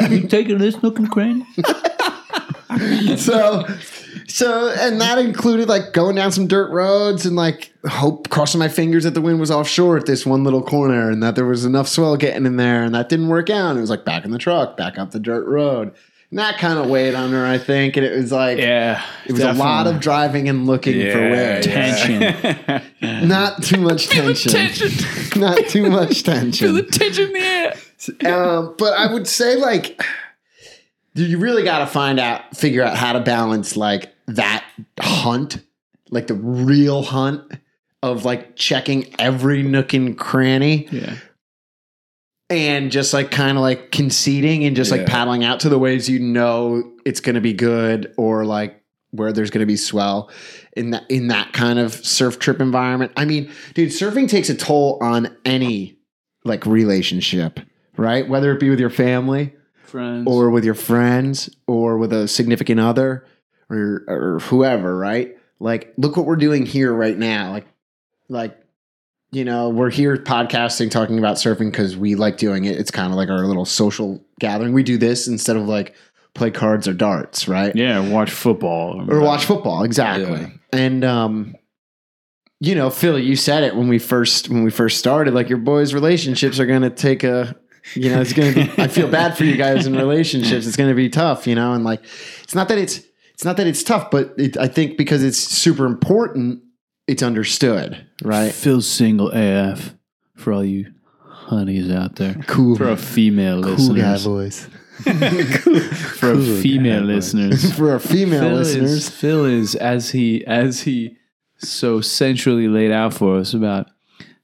Are You taking this nook and cranny? [LAUGHS] so so and that included like going down some dirt roads and like hope crossing my fingers that the wind was offshore at this one little corner and that there was enough swell getting in there and that didn't work out. It was like back in the truck, back up the dirt road. And that kind of weighed on her, I think. And it was like Yeah, it was a lot of driving and looking for waves. tension. [LAUGHS] Not too much tension. [LAUGHS] Not too much tension. tension in the air. um, but I would say like, you really got to find out, figure out how to balance like that hunt, like the real hunt of like checking every nook and cranny, Yeah. and just like kind of like conceding and just like paddling out to the waves you know it's going to be good or like where there's going to be swell in that in that kind of surf trip environment. I mean, dude, surfing takes a toll on any like relationship, right? Whether it be with your family Friends. or with your friends or with a significant other or or whoever, right? Like look what we're doing here right now. Like like you know, we're here podcasting talking about surfing cuz we like doing it. It's kind of like our little social gathering. We do this instead of like play cards or darts, right? yeah, watch football Or watch football, exactly. Yeah. And um you know, Phil, you said it when we first when we first started. Like your boys' relationships are going to take a, you know, it's going to be. I feel bad for you guys in relationships. It's going to be tough, you know, and like it's not that it's it's not that it's tough, but it, I think because it's super important, it's understood, right? Phil's single AF for all you honeys out there. Cool, For our female cool guy listeners. [LAUGHS] boys. For our female listeners. [LAUGHS] For our female Phil listeners, is, Phil is as he as he so sensually laid out for us about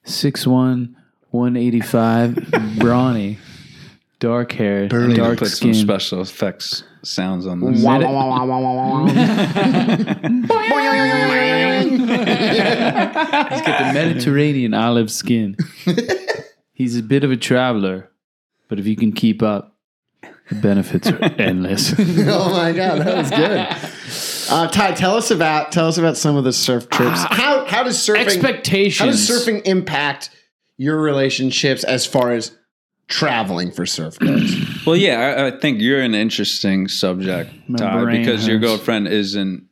6'1", 185, [LAUGHS] brawny, dark hair, I need to dark skin. some special effects sounds on this. Wah, wah, wah, wah, wah, wah, wah. [LAUGHS] He's got the Mediterranean olive skin. He's a bit of a traveler, but if you can keep up, the benefits are endless. [LAUGHS] oh my god, that was good. [LAUGHS] Uh, Ty, tell us about tell us about some of the surf trips. How how does surfing Expectations. how does surfing impact your relationships as far as traveling for surf goes? [CLEARS THROAT] Well, yeah, I, I think you're an interesting subject, My Ty, because your girlfriend isn't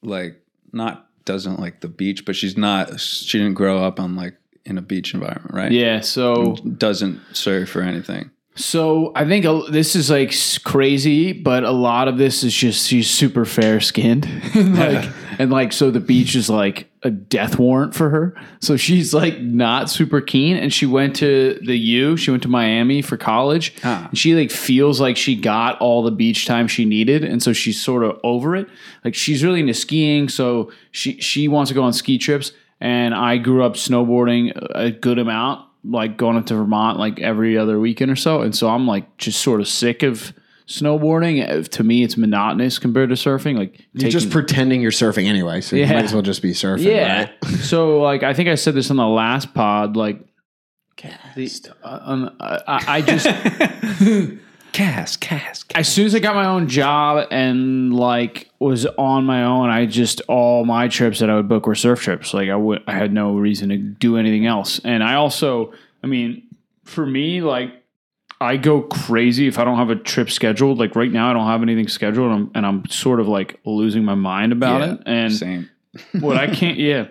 like not doesn't like the beach, but she's not. She didn't grow up on like in a beach environment, right? Yeah, so Doesn't surf or anything. So I think this is like crazy, but a lot of this is just she's super fair skinned, [LAUGHS] like and like so the beach is like a death warrant for her. So she's like not super keen, and she went to the U. She went to Miami for college. Ah. And she like feels like she got all the beach time she needed, and so she's sort of over it. Like she's really into skiing, so she she wants to go on ski trips. And I grew up snowboarding a good amount, like going up to Vermont like every other weekend or so. And so I'm like just sort of sick of snowboarding. Uh, To me, it's monotonous compared to surfing. Like You're just pretending you're surfing anyway, so you might as well just be surfing. yeah. right? [LAUGHS] so like I think I said this on the last pod. Like the, uh, um, I, I just [LAUGHS] Cast, cast. as soon as I got my own job and like was on my own, I just all my trips that I would book were surf trips. Like I would, I had no reason to do anything else. And I also, I mean, for me, like I go crazy if I don't have a trip scheduled. Like right now, I don't have anything scheduled, and I'm, and I'm sort of like losing my mind about Yeah, it. And Same. [LAUGHS] what I can't, yeah,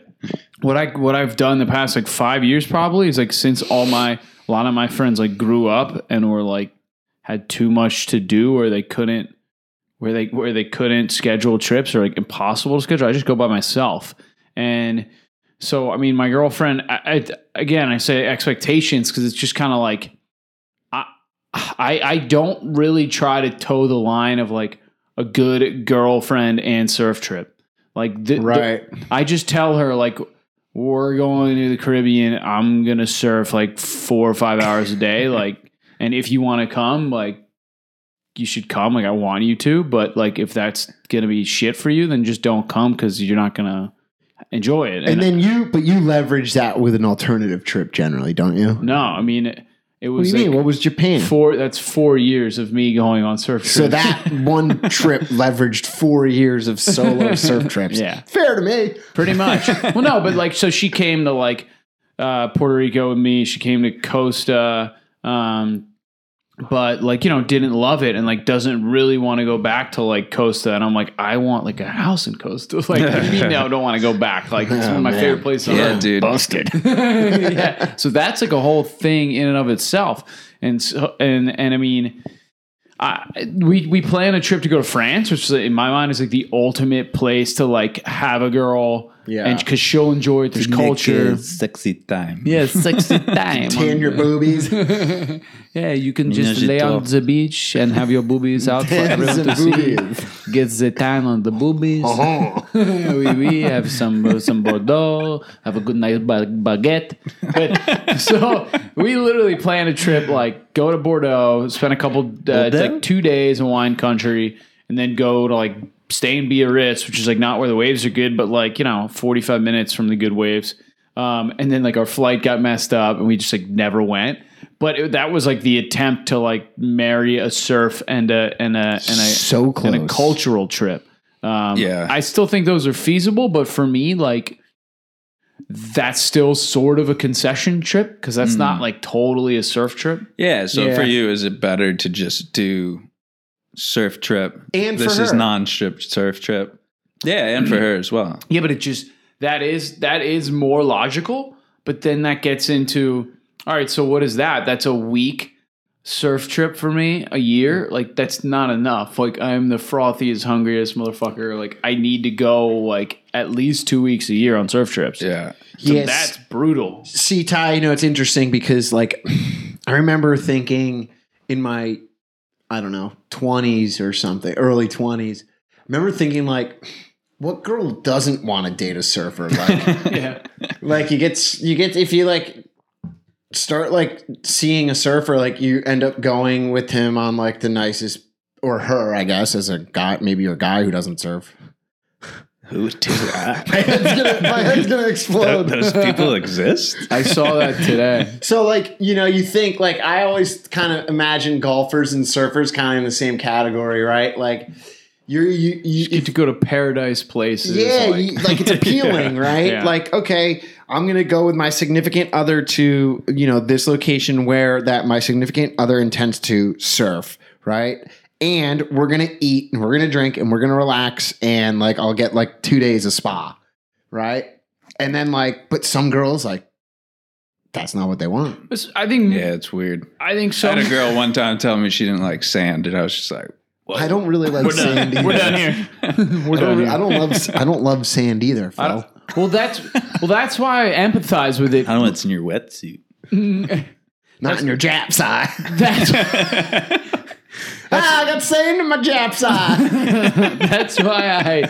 what I what I've done the past like five years probably is like since all my a lot of my friends like grew up and were like had too much to do or they couldn't where they where they couldn't schedule trips or like impossible to schedule. I just go by myself and. So I mean, my girlfriend. I, I, again, I say expectations because it's just kind of like I, I I don't really try to toe the line of like a good girlfriend and surf trip. Like the, the- Right. I just tell her like we're going to the Caribbean. I'm gonna surf like four or five hours a day. Like, and if you want to come, like you should come. Like I want you to, but like if that's gonna be shit for you, then just don't come because you're not gonna enjoy it. And then you, but you leverage that with an alternative trip generally, don't you? no, I mean it, it What do was mean? like What was Japan? four. That's four years of me going on surf. Trips. So that [LAUGHS] one trip leveraged four years of solo [LAUGHS] surf trips. Yeah. Fair to me. pretty much. [LAUGHS] well, no, but like, so she came to like uh, Puerto Rico with me. She came to Costa, um, but like you know, didn't love it and like doesn't really want to go back to like Costa. And I'm like, I want like a house in Costa. [LAUGHS] Like, you now? Don't want to go back. Like, it's one of my man. favorite places. Yeah, dude. Busted. [LAUGHS] [LAUGHS] yeah. So that's like a whole thing in and of itself. And so, and and I mean, I, we we plan a trip to go to France, which is, in my mind is like the ultimate place to like have a girl. Yeah. And because she'll enjoy it, there's culture. sexy time. Yeah, sexy [LAUGHS] time. Tan your boobies. [LAUGHS] yeah, you can just lay on the beach and have your boobies [LAUGHS] out for everyone to see. Get the tan on the boobies. Uh-huh. we, we have some uh, some Bordeaux, have a good nice ba- baguette. But, so we literally plan a trip like go to Bordeaux, spend a couple uh, it's like two days in wine country, and then go to like stay in Biarritz, which is like not where the waves are good, but like you know forty five minutes from the good waves. Um, and then like our flight got messed up, and we just like never went. But it, that was like the attempt to like marry a surf and a and a and a So close. and a cultural trip. Um, Yeah. I still think those are feasible, but for me, like that's still sort of a concession trip because that's not like totally a surf trip. Yeah. So Yeah. for you, is it better to just do surf trip? And this for is non-strip surf trip. Yeah, and for her as well. Yeah, but it just that is that is more logical. But then that gets into all right. So what is that? That's a week surf trip for me a year. Like that's not enough. Like I'm the frothiest, hungriest motherfucker. Like I need to go like at least two weeks a year on surf trips. Yeah. So Yes. that's brutal. See, Ty, you know, it's interesting because, like, [CLEARS THROAT] I remember thinking in my, I don't know, 20s or something, early 20s, I remember thinking, like, what girl doesn't want to date a surfer? Like, [LAUGHS] Yeah. like you get, you get, if you like start like seeing a surfer, like you end up going with him on like the nicest, or her, I guess, as a guy, maybe a guy who doesn't surf. Who did that? [LAUGHS] My head's gonna, my head's gonna explode. Those people [LAUGHS] exist. I saw that today. [LAUGHS] So, like, you know, you think, like, I always kind of imagine golfers and surfers kind of in the same category, right? Like, you're, you, you, Get to go to paradise places. yeah, like- you, like it's appealing, right? Yeah. Like, okay, I'm gonna go with my significant other to, you know, this location where that my significant other intends to surf, right? And we're gonna eat and we're gonna drink and we're gonna relax and like I'll get like two days of spa, right? And then like, but some girls like that's not what they want. I think. Yeah, it's weird. I think I had a girl one time tell me she didn't like sand, and I was just like, I don't really like We're sand. done. Either. We're done here. [LAUGHS] We're I don't, done here. I don't love I don't love sand either, Phil. well, that's well, that's why I empathize with it. I don't know what's in your wetsuit. [LAUGHS] Not in your Japs eye. That's [LAUGHS] ah, I got sand in my Japs [LAUGHS] eye. that's why I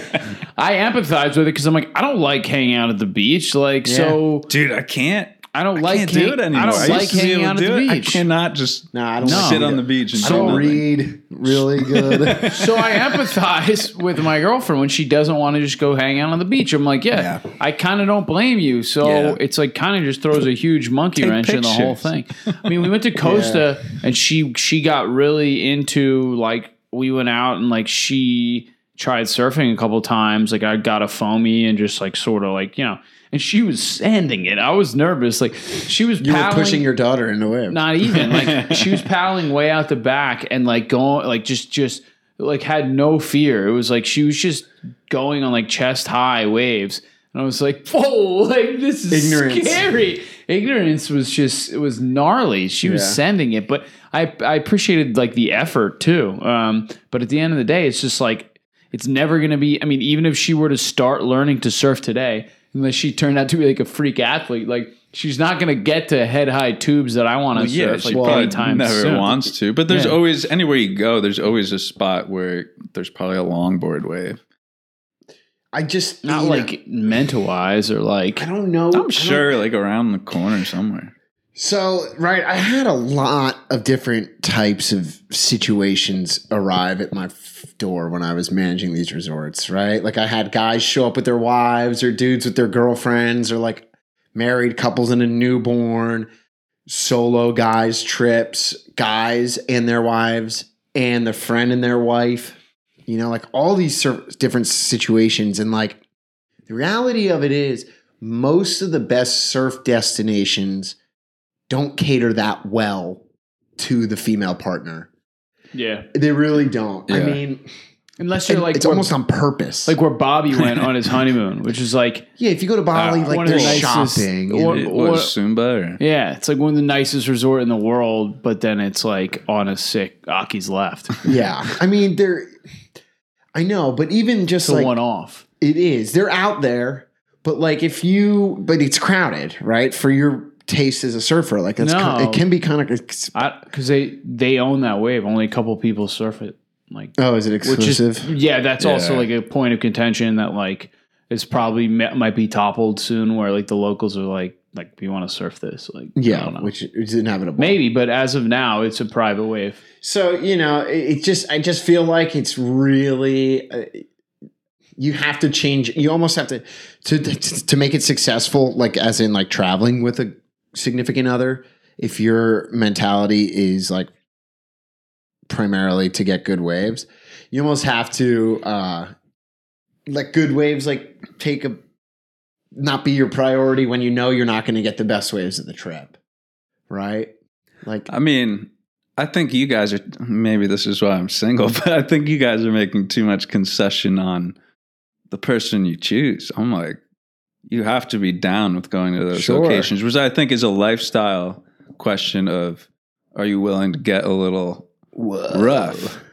I empathize with it because I'm like I don't like hanging out at the beach. Like so, Dude, I can't. I don't I like can't hang- do it anymore. I don't used like to be hanging out to at the it. beach. I cannot just no, I don't No. sit on the beach and I do read really good. [LAUGHS] so I empathize with my girlfriend when she doesn't want to just go hang out on the beach. I'm like, yeah, Yeah. I kind of don't blame you. So Yeah. it's like kind of just throws a huge monkey Take wrench in the whole thing. I mean, we went to [LAUGHS] Costa and she she got really into like we went out and like she tried surfing a couple times. Like I got a foamy and just like sort of like you know. And she was sanding it. I was nervous. Like she was You were pushing your daughter in the wave. not even like [LAUGHS] she was paddling way out the back and like going like just just like had no fear. It was like she was just going on like chest high waves. And I was like, [LAUGHS] whoa, like this is Ignorance. scary. Ignorance was just it was gnarly. She was Yeah. sending it, but I I appreciated like the effort too. Um, but at the end of the day, it's just like it's never gonna be. I mean, even if she were to start learning to surf today, unless she turned out to be like a freak athlete, like she's not gonna get to head high tubes that I want to Yeah, surf she like probably anytime never soon. wants to. But there's Yeah. always anywhere you go, there's always a spot where there's probably a longboard wave. I just Not you know, like mental wise or like I don't know. I I'm don't- sure, like around the corner somewhere. So, right, I had a lot of different types of situations arrive at my door when I was managing these resorts, right? Like, I had guys show up with their wives, or dudes with their girlfriends, or like married couples and a newborn, solo guys trips, guys and their wives, and the friend and their wife, you know, like all these different situations. And like, the reality of it is, most of the best surf destinations don't cater that well to the female partner. yeah, They really don't. I mean, unless you're like it's almost on purpose. like where Bobby [LAUGHS] went on his honeymoon, which is like yeah, if you go to Bali, Uh, like one of the there's nicest- shopping. or- and- or- was Sumba or yeah, it's like one of the nicest resort in the world, but then it's like on a sick Occy's left. [LAUGHS] yeah, I mean, they're. I know, but even just It's like one off. it is, they're out there. But like, if you, but it's crowded, right? For your taste as a surfer, like that's No. ki- it can be kind of. because they they own that wave. Only a couple people surf it. Like Oh, is it which is exclusive? yeah, that's also like a point of contention that like it's probably mi- might be toppled soon. Where like the locals are like like we want to surf this. Like I yeah, don't know. which is inevitable. maybe, but as of now, it's a private wave. So you know, it, it just I just feel like it's really uh, you have to change. You almost have to to to make it successful, like as in like traveling with a significant other. If your mentality is like primarily to get good waves, you almost have to uh, let good waves like take a not be your priority when you know you're not going to get the best waves of the trip, right? Like I mean, I think you guys are maybe this is why I'm single, [LAUGHS] but I think you guys are making too much concession on the person you choose. I'm like, you have to be down with going to those Sure. locations, which I think is a lifestyle question of are you willing to get a little rough? [LAUGHS]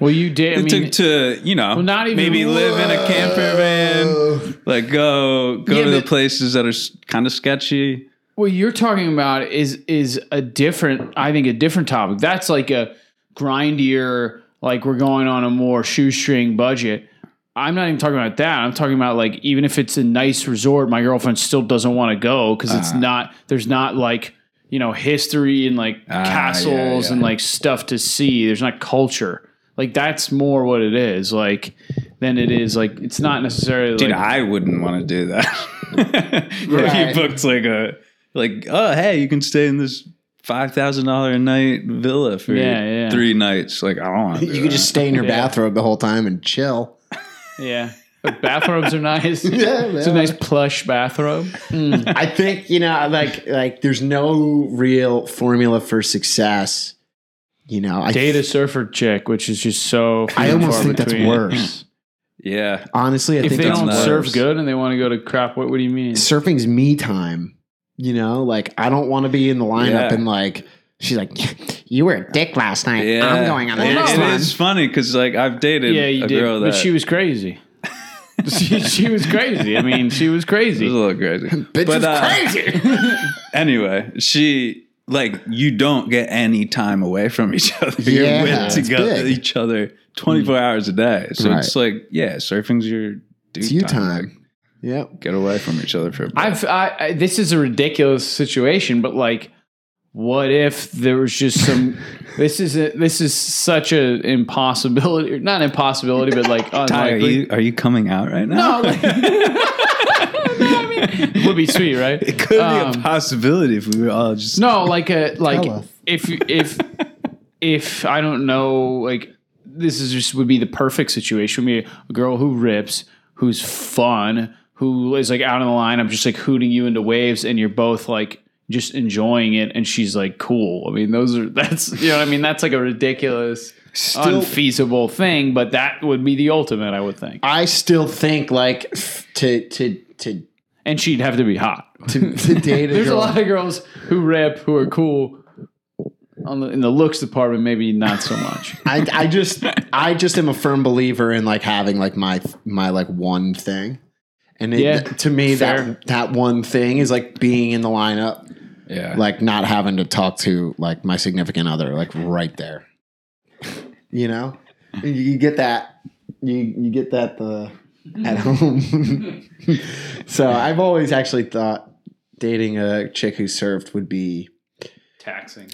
Well, you did. I [LAUGHS] mean, to, to, you know, well, not even maybe live in a camper van, like go go Yeah, to the places that are kind of sketchy. what you're talking about is is a different i think a different topic that's like a grindier like we're going on a more shoestring budget i'm not even talking about that i'm talking about like even if it's a nice resort my girlfriend still doesn't want to go because it's Ah. not there's not like you know history and like Ah, castles yeah, and like stuff to see there's not culture like that's more what it is like than it is like it's not necessarily Dude, like I wouldn't want to do that. [LAUGHS] if Right. you booked like a like, oh hey, you can stay in this five thousand dollar a night villa for Yeah, yeah. three nights. Like I don't want. [LAUGHS] you could just stay in your [LAUGHS] Yeah. bathrobe the whole time and chill. Yeah. But bathrobes are nice. [LAUGHS] Yeah, it's a nice plush bathrobe. Hmm. I think you know, like like there's no real formula for success You know, I Date a surfer chick, which is just so. I almost far think that's worse. Hmm. Yeah. Honestly, I If think they that's don't worse. surf good and they want to go to crap, what, what do you mean? surfing's me time. You know, like I don't want to be in the lineup Yeah. and like she's like, [LAUGHS] "You were a dick last night. Yeah. I'm going on the It- next it one." is funny because like I've dated Yeah, you a did, girl that but she was crazy. [LAUGHS] [LAUGHS] she, she was crazy. I mean, she was crazy. It was a little crazy. [LAUGHS] Bitch But, is uh, crazy. Anyway, she like you don't get any time away from each other. Yeah, You're with it's together big. each other 24 hours a day. So Right. it's like, yeah, surfing's your dude it's you time. time. Like, Yep. get away from each other for a bit. I've I, I, this is a ridiculous situation, but like, what if there was just some? [LAUGHS] this is a, this is such a impossibility, not impossibility, but like [LAUGHS] Ty, are you are you coming out right now? no, like, [LAUGHS] would be sweet, right? it could Um, be a possibility if we were all just No, like a like if if if I don't know, like this is just would be the perfect situation. Would be a girl who rips, who's fun, who is like out on the line. I'm just like hooting you into waves, and you're both like just enjoying it, and she's like cool. I mean, those are [LAUGHS] that's you know what I mean. That's like a ridiculous, Still, unfeasible thing, but that would be the ultimate, I would think. I still think like to to to And she'd have to be hot. to, to [LAUGHS] date a There's girl. a lot of girls who rip who are cool. On the, in the looks department, maybe not so much. [LAUGHS] I, I just I just am a firm believer in like having like my my like one thing. And it, Yeah, to me fair. that that one thing is like being in the lineup, yeah. like not having to talk to like my significant other like right there. You know? You, you get that you you get that the at home. [LAUGHS] so I've always actually thought dating a chick who surfed would be Taxing.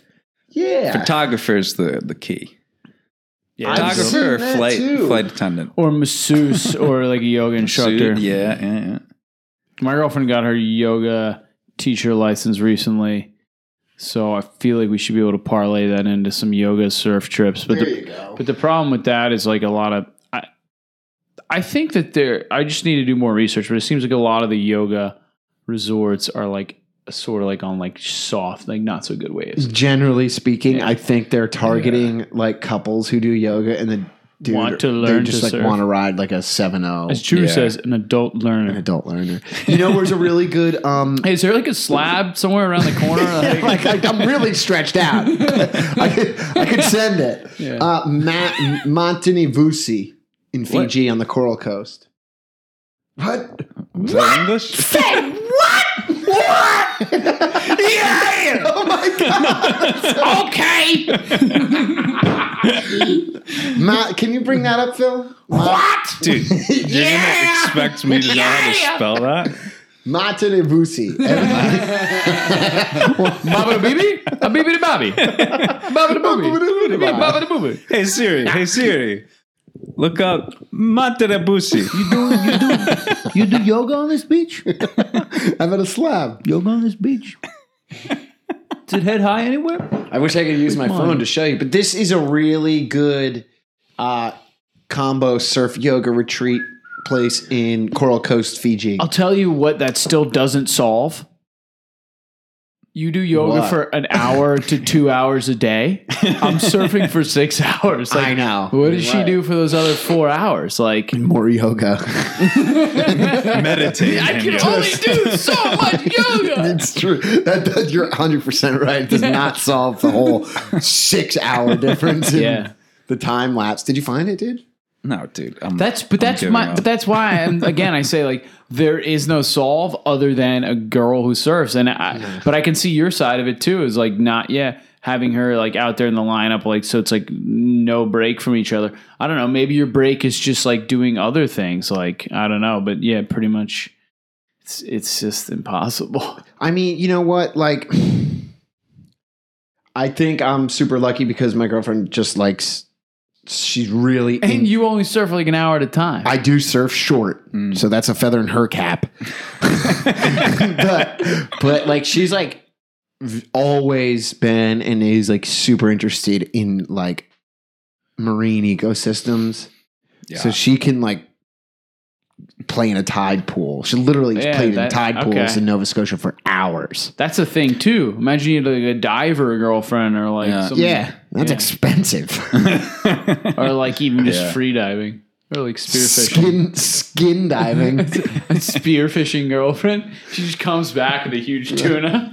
yeah. Photographer is the the key. Yeah, Photographer or that flight too. flight attendant. or masseuse or like a yoga instructor. Yeah, yeah, yeah. My girlfriend got her yoga teacher license recently, so I feel like we should be able to parlay that into some yoga surf trips. But there the you go. but the problem with that is like a lot of I I think that there I just need to do more research, but it seems like a lot of the yoga resorts are like sort of like on like soft, like not so good waves. Generally speaking, Yeah. I think they're targeting like couples who do yoga and the dude Want to they learn just to like surf. want to ride like a 7-0 As Drew Yeah. says, an adult learner an learner. adult learner. You know where's a really good um Hey, [LAUGHS] is there like a slab somewhere around the corner? [LAUGHS] Like- like I, I'm really stretched out. [LAUGHS] I could I could send it. Yeah. Uh Ma- Matanivusi in Fiji on the Coral Coast. What? Was that English? yeah! [LAUGHS] Oh my god! okay. [LAUGHS] Matt, can you bring that up, Phil? What? Dude, you're gonna expect me to know how to spell that? Matanivusi. [LAUGHS] Baba the baby? A baby the Bobby. Baba the booby. Baba the booby. Hey Siri, hey Siri. Look up Matarabusi. You do you do you do yoga on this beach? [LAUGHS] I'm at a slab. Yoga on this beach? Is it head high anywhere? I wish I could use my phone to show you, but this is a really good uh, combo surf yoga retreat place in Coral Coast, Fiji. I'll tell you what that still doesn't solve. You do yoga What? for an hour to [LAUGHS] two hours a day. I'm surfing for six [LAUGHS] hours. Like, I know. What does she do for those other four hours? Like, [LAUGHS] More yoga. Meditate. I can only do so much yoga. it's true. That, that you're 100 percent right. It does not solve the whole six hour difference in Yeah. the time lapse. Did you find it, dude? No, dude. I'm, That's but I'm that's my up. but that's why I'm [LAUGHS] again I say like there is no solve other than a girl who surfs and I but I can see your side of it too is like not yeah having her like out there in the lineup like so it's like no break from each other I don't know maybe your break is just like doing other things like I don't know but yeah pretty much it's it's just impossible I mean, you know what? Like, [SIGHS] I think I'm super lucky because my girlfriend just likes. She's really. in- and you only surf like an hour at a time I do surf short, mm. so that's a feather in her cap. [LAUGHS] but but like she's like always been and is like super interested in like marine ecosystems. Yeah. So she can like play in a tide pool. She literally Yeah, played in that- tide pools in Nova Scotia for hours. that's a thing too imagine you had like a diver girlfriend or like Yeah. Yeah. That's Yeah. expensive. [LAUGHS] or like even just Yeah. free diving, or like spear fishing. skin [LAUGHS] skin diving. A [LAUGHS] spear fishing girlfriend. She just comes back with a huge tuna.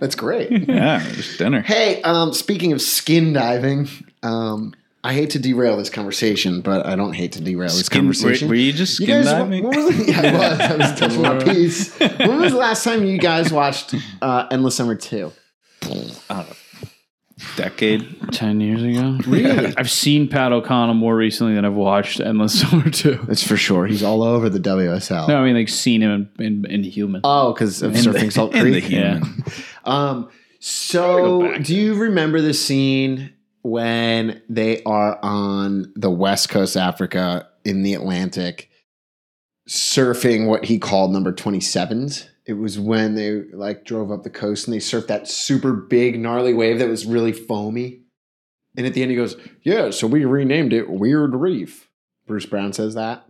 That's great. yeah, just dinner. Hey, um, speaking of skin diving, um, I hate to derail this conversation, but I don't hate to derail this Skin- conversation. Were, were you just You skin guys, diving? When was, yeah, I was. I was touching my piece. When was the last time you guys watched uh, Endless Summer 2? Decade. Ten years ago. Really? I've seen Pat O'Connell more recently than I've watched Endless [LAUGHS] Summer 2. That's for sure. He's all over the WSL. No, I mean like seen him in, in, in Human. Oh, because of Surfing Salt [LAUGHS] In the Creek? human. Um, Gotta go so back. do you remember the scene when they are on the west coast Africa in the Atlantic surfing what he called number 27s? It was when they like drove up the coast and they surfed that super big gnarly wave that was really foamy. And at the end he goes, "Yeah, so we renamed it Weird Reef." Bruce Brown says that.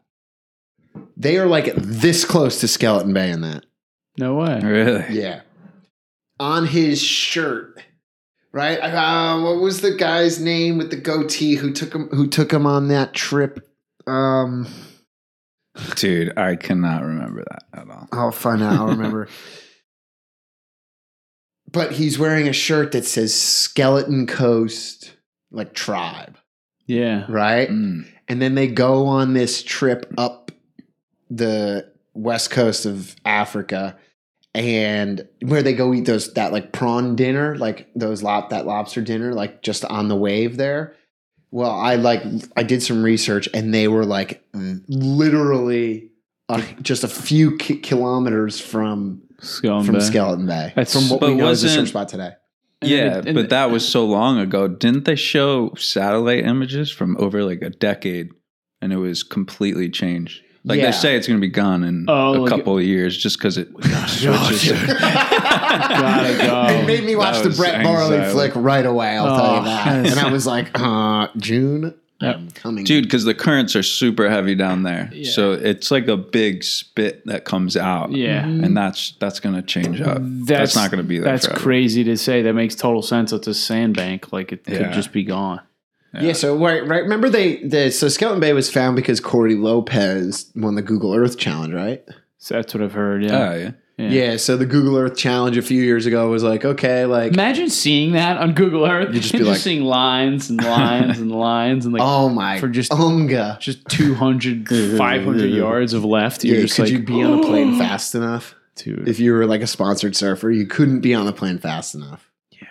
They are like this close to Skeleton Bay in that. No way. Really? Yeah. On his shirt. Right? Uh, what was the guy's name with the goatee who took him who took him on that trip? Um Dude, I cannot remember that at all. I'll find out, I'll remember. [LAUGHS] but he's wearing a shirt that says Skeleton Coast like tribe, Yeah. right? Mm. And then they go on this trip up the west coast of Africa and where they go eat those that like prawn dinner, like those lop that lobster dinner, like just on the wave there. Well, I like I did some research and they were like literally uh, just a few ki- kilometers from Skeleton from Bay. Skeleton Bay. That's- from what we know is a surf spot today. Yeah, it- and but that was so long ago. Didn't they show satellite images from over like a decade and it was completely changed? Like Yeah. they say it's going to be gone in Oh, a like- couple of years just because it [LAUGHS] [LAUGHS] switches. [LAUGHS] Gotta go. It made me watch That the Brett Barley anxiety. flick right away. I'll tell Oh, you that. And I was like, uh, June, Yep. I'm coming. Dude, because the currents are super heavy down there, Yeah. so it's like a big spit that comes out. Yeah. and that's that's going to change up. That's, not going to be there. That's forever. crazy to say. That makes total sense. It's a sandbank. Like it could Yeah. just be gone. Yeah. so right, right. Remember they the so Skeleton Bay was found because Cory Lopez won the Google Earth Challenge, right? So that's what I've heard. Yeah. Oh yeah. Yeah. Yeah. So the Google Earth Challenge a few years ago was like, okay, like, Imagine seeing that on Google Earth. You'd just [LAUGHS] be like- seeing lines and lines and [LAUGHS] lines and like oh my, for just- just 200, [LAUGHS] 500 yards of left. You're Yeah, just could like, you be on a plane fast enough? dude. If you were like a sponsored surfer, you couldn't be on a plane fast enough. Yeah.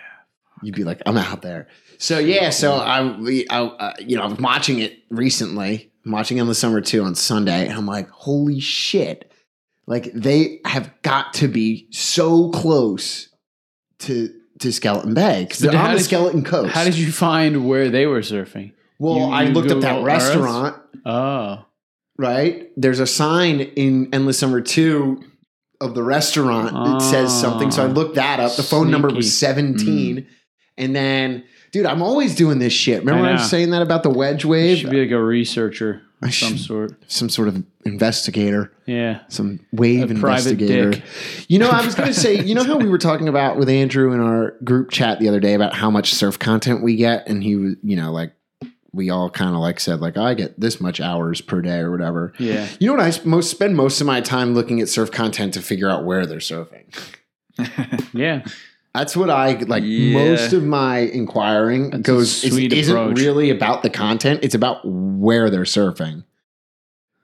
You'd be like, I'm out there. So yeah, so I, we- I uh, you know, I was watching it recently, I'm watching on the summer too on Sunday, and I'm like, holy shit! Like they have got to be so close to to Skeleton Bay because So they're on the did- Skeleton Coast. How did you find where they were surfing? well, you- I you looked up that Google Earth? restaurant. Oh. right? There's a sign in Endless Summer 2 of the restaurant that says something. So I ah. looked that up. The phone number was Sneaky. 17. Mm. And then, dude, I'm always doing this shit. Remember I when I was saying that about the wedge You wave? should be like a researcher of some sort. Some sort of investigator, Yeah. some wave A investigator. You know, I was going to say, you know how we were talking about with Andrew in our group chat the other day about how much surf content we get? And he was, you know, like, we all kind of like said, like, oh, I get this much hours per day or whatever. Yeah. You know what I most spend most of my time looking at surf content to figure out where they're surfing. [LAUGHS] Yeah. That's what I like. Yeah. Most of my inquiring That's goes is, isn't really about the content. It's about where they're surfing,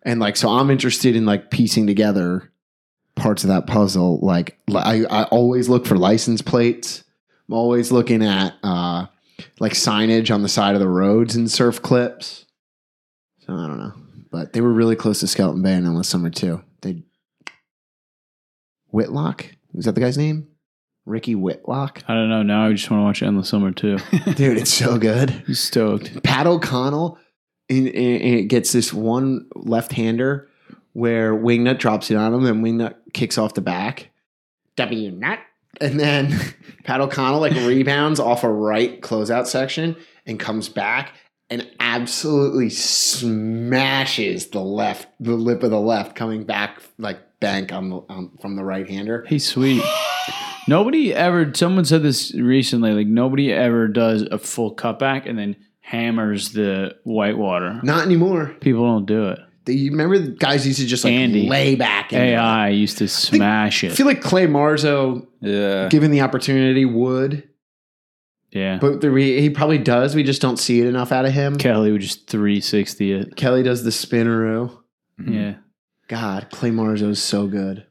and like so, I'm interested in like piecing together parts of that puzzle. Like I, I always look for license plates. I'm always looking at uh like signage on the side of the roads and surf clips. So I don't know, but they were really close to Skeleton Bay in Endless Summer 2. They Whitlock was that the guy's name? Ricky Whitlock. I don't know. Now I just want to watch Endless Summer 2. [LAUGHS] [LAUGHS] Dude, it's so good. I'm stoked. Pat O'Connell, and, and it gets this one left hander where Wingnut drops it on him, and Wingnut kicks off the back. W nut. And then [LAUGHS] Pat O'Connell like rebounds off a right closeout section and comes back and absolutely smashes the left, the lip of the left, coming back like bank on the on, from the right hander. He's sweet. [GASPS] Nobody ever. Someone said this recently. Like nobody ever does a full cutback and then hammers the whitewater. Not anymore. People don't do it. They, you remember the guys used to just like Andy. lay back. into it. AI used to smash I it. I feel like Clay Marzo, Yeah. given the opportunity, would. Yeah. But the re- he probably does. We just don't see it enough out of him. Kelly would just 360 it. Kelly does the spinneroo. Yeah. God, Clay Marzo is so good.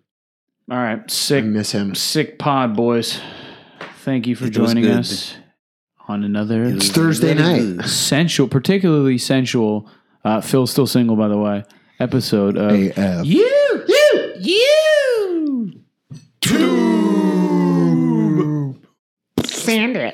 All right. I Sick, miss him. sick pod, boys. Thank you for It was joining good. us on another It's Thursday night. sensual, particularly sensual. Uh, Phil's still single, by the way. Episode of AF. you, you, you. Sandra.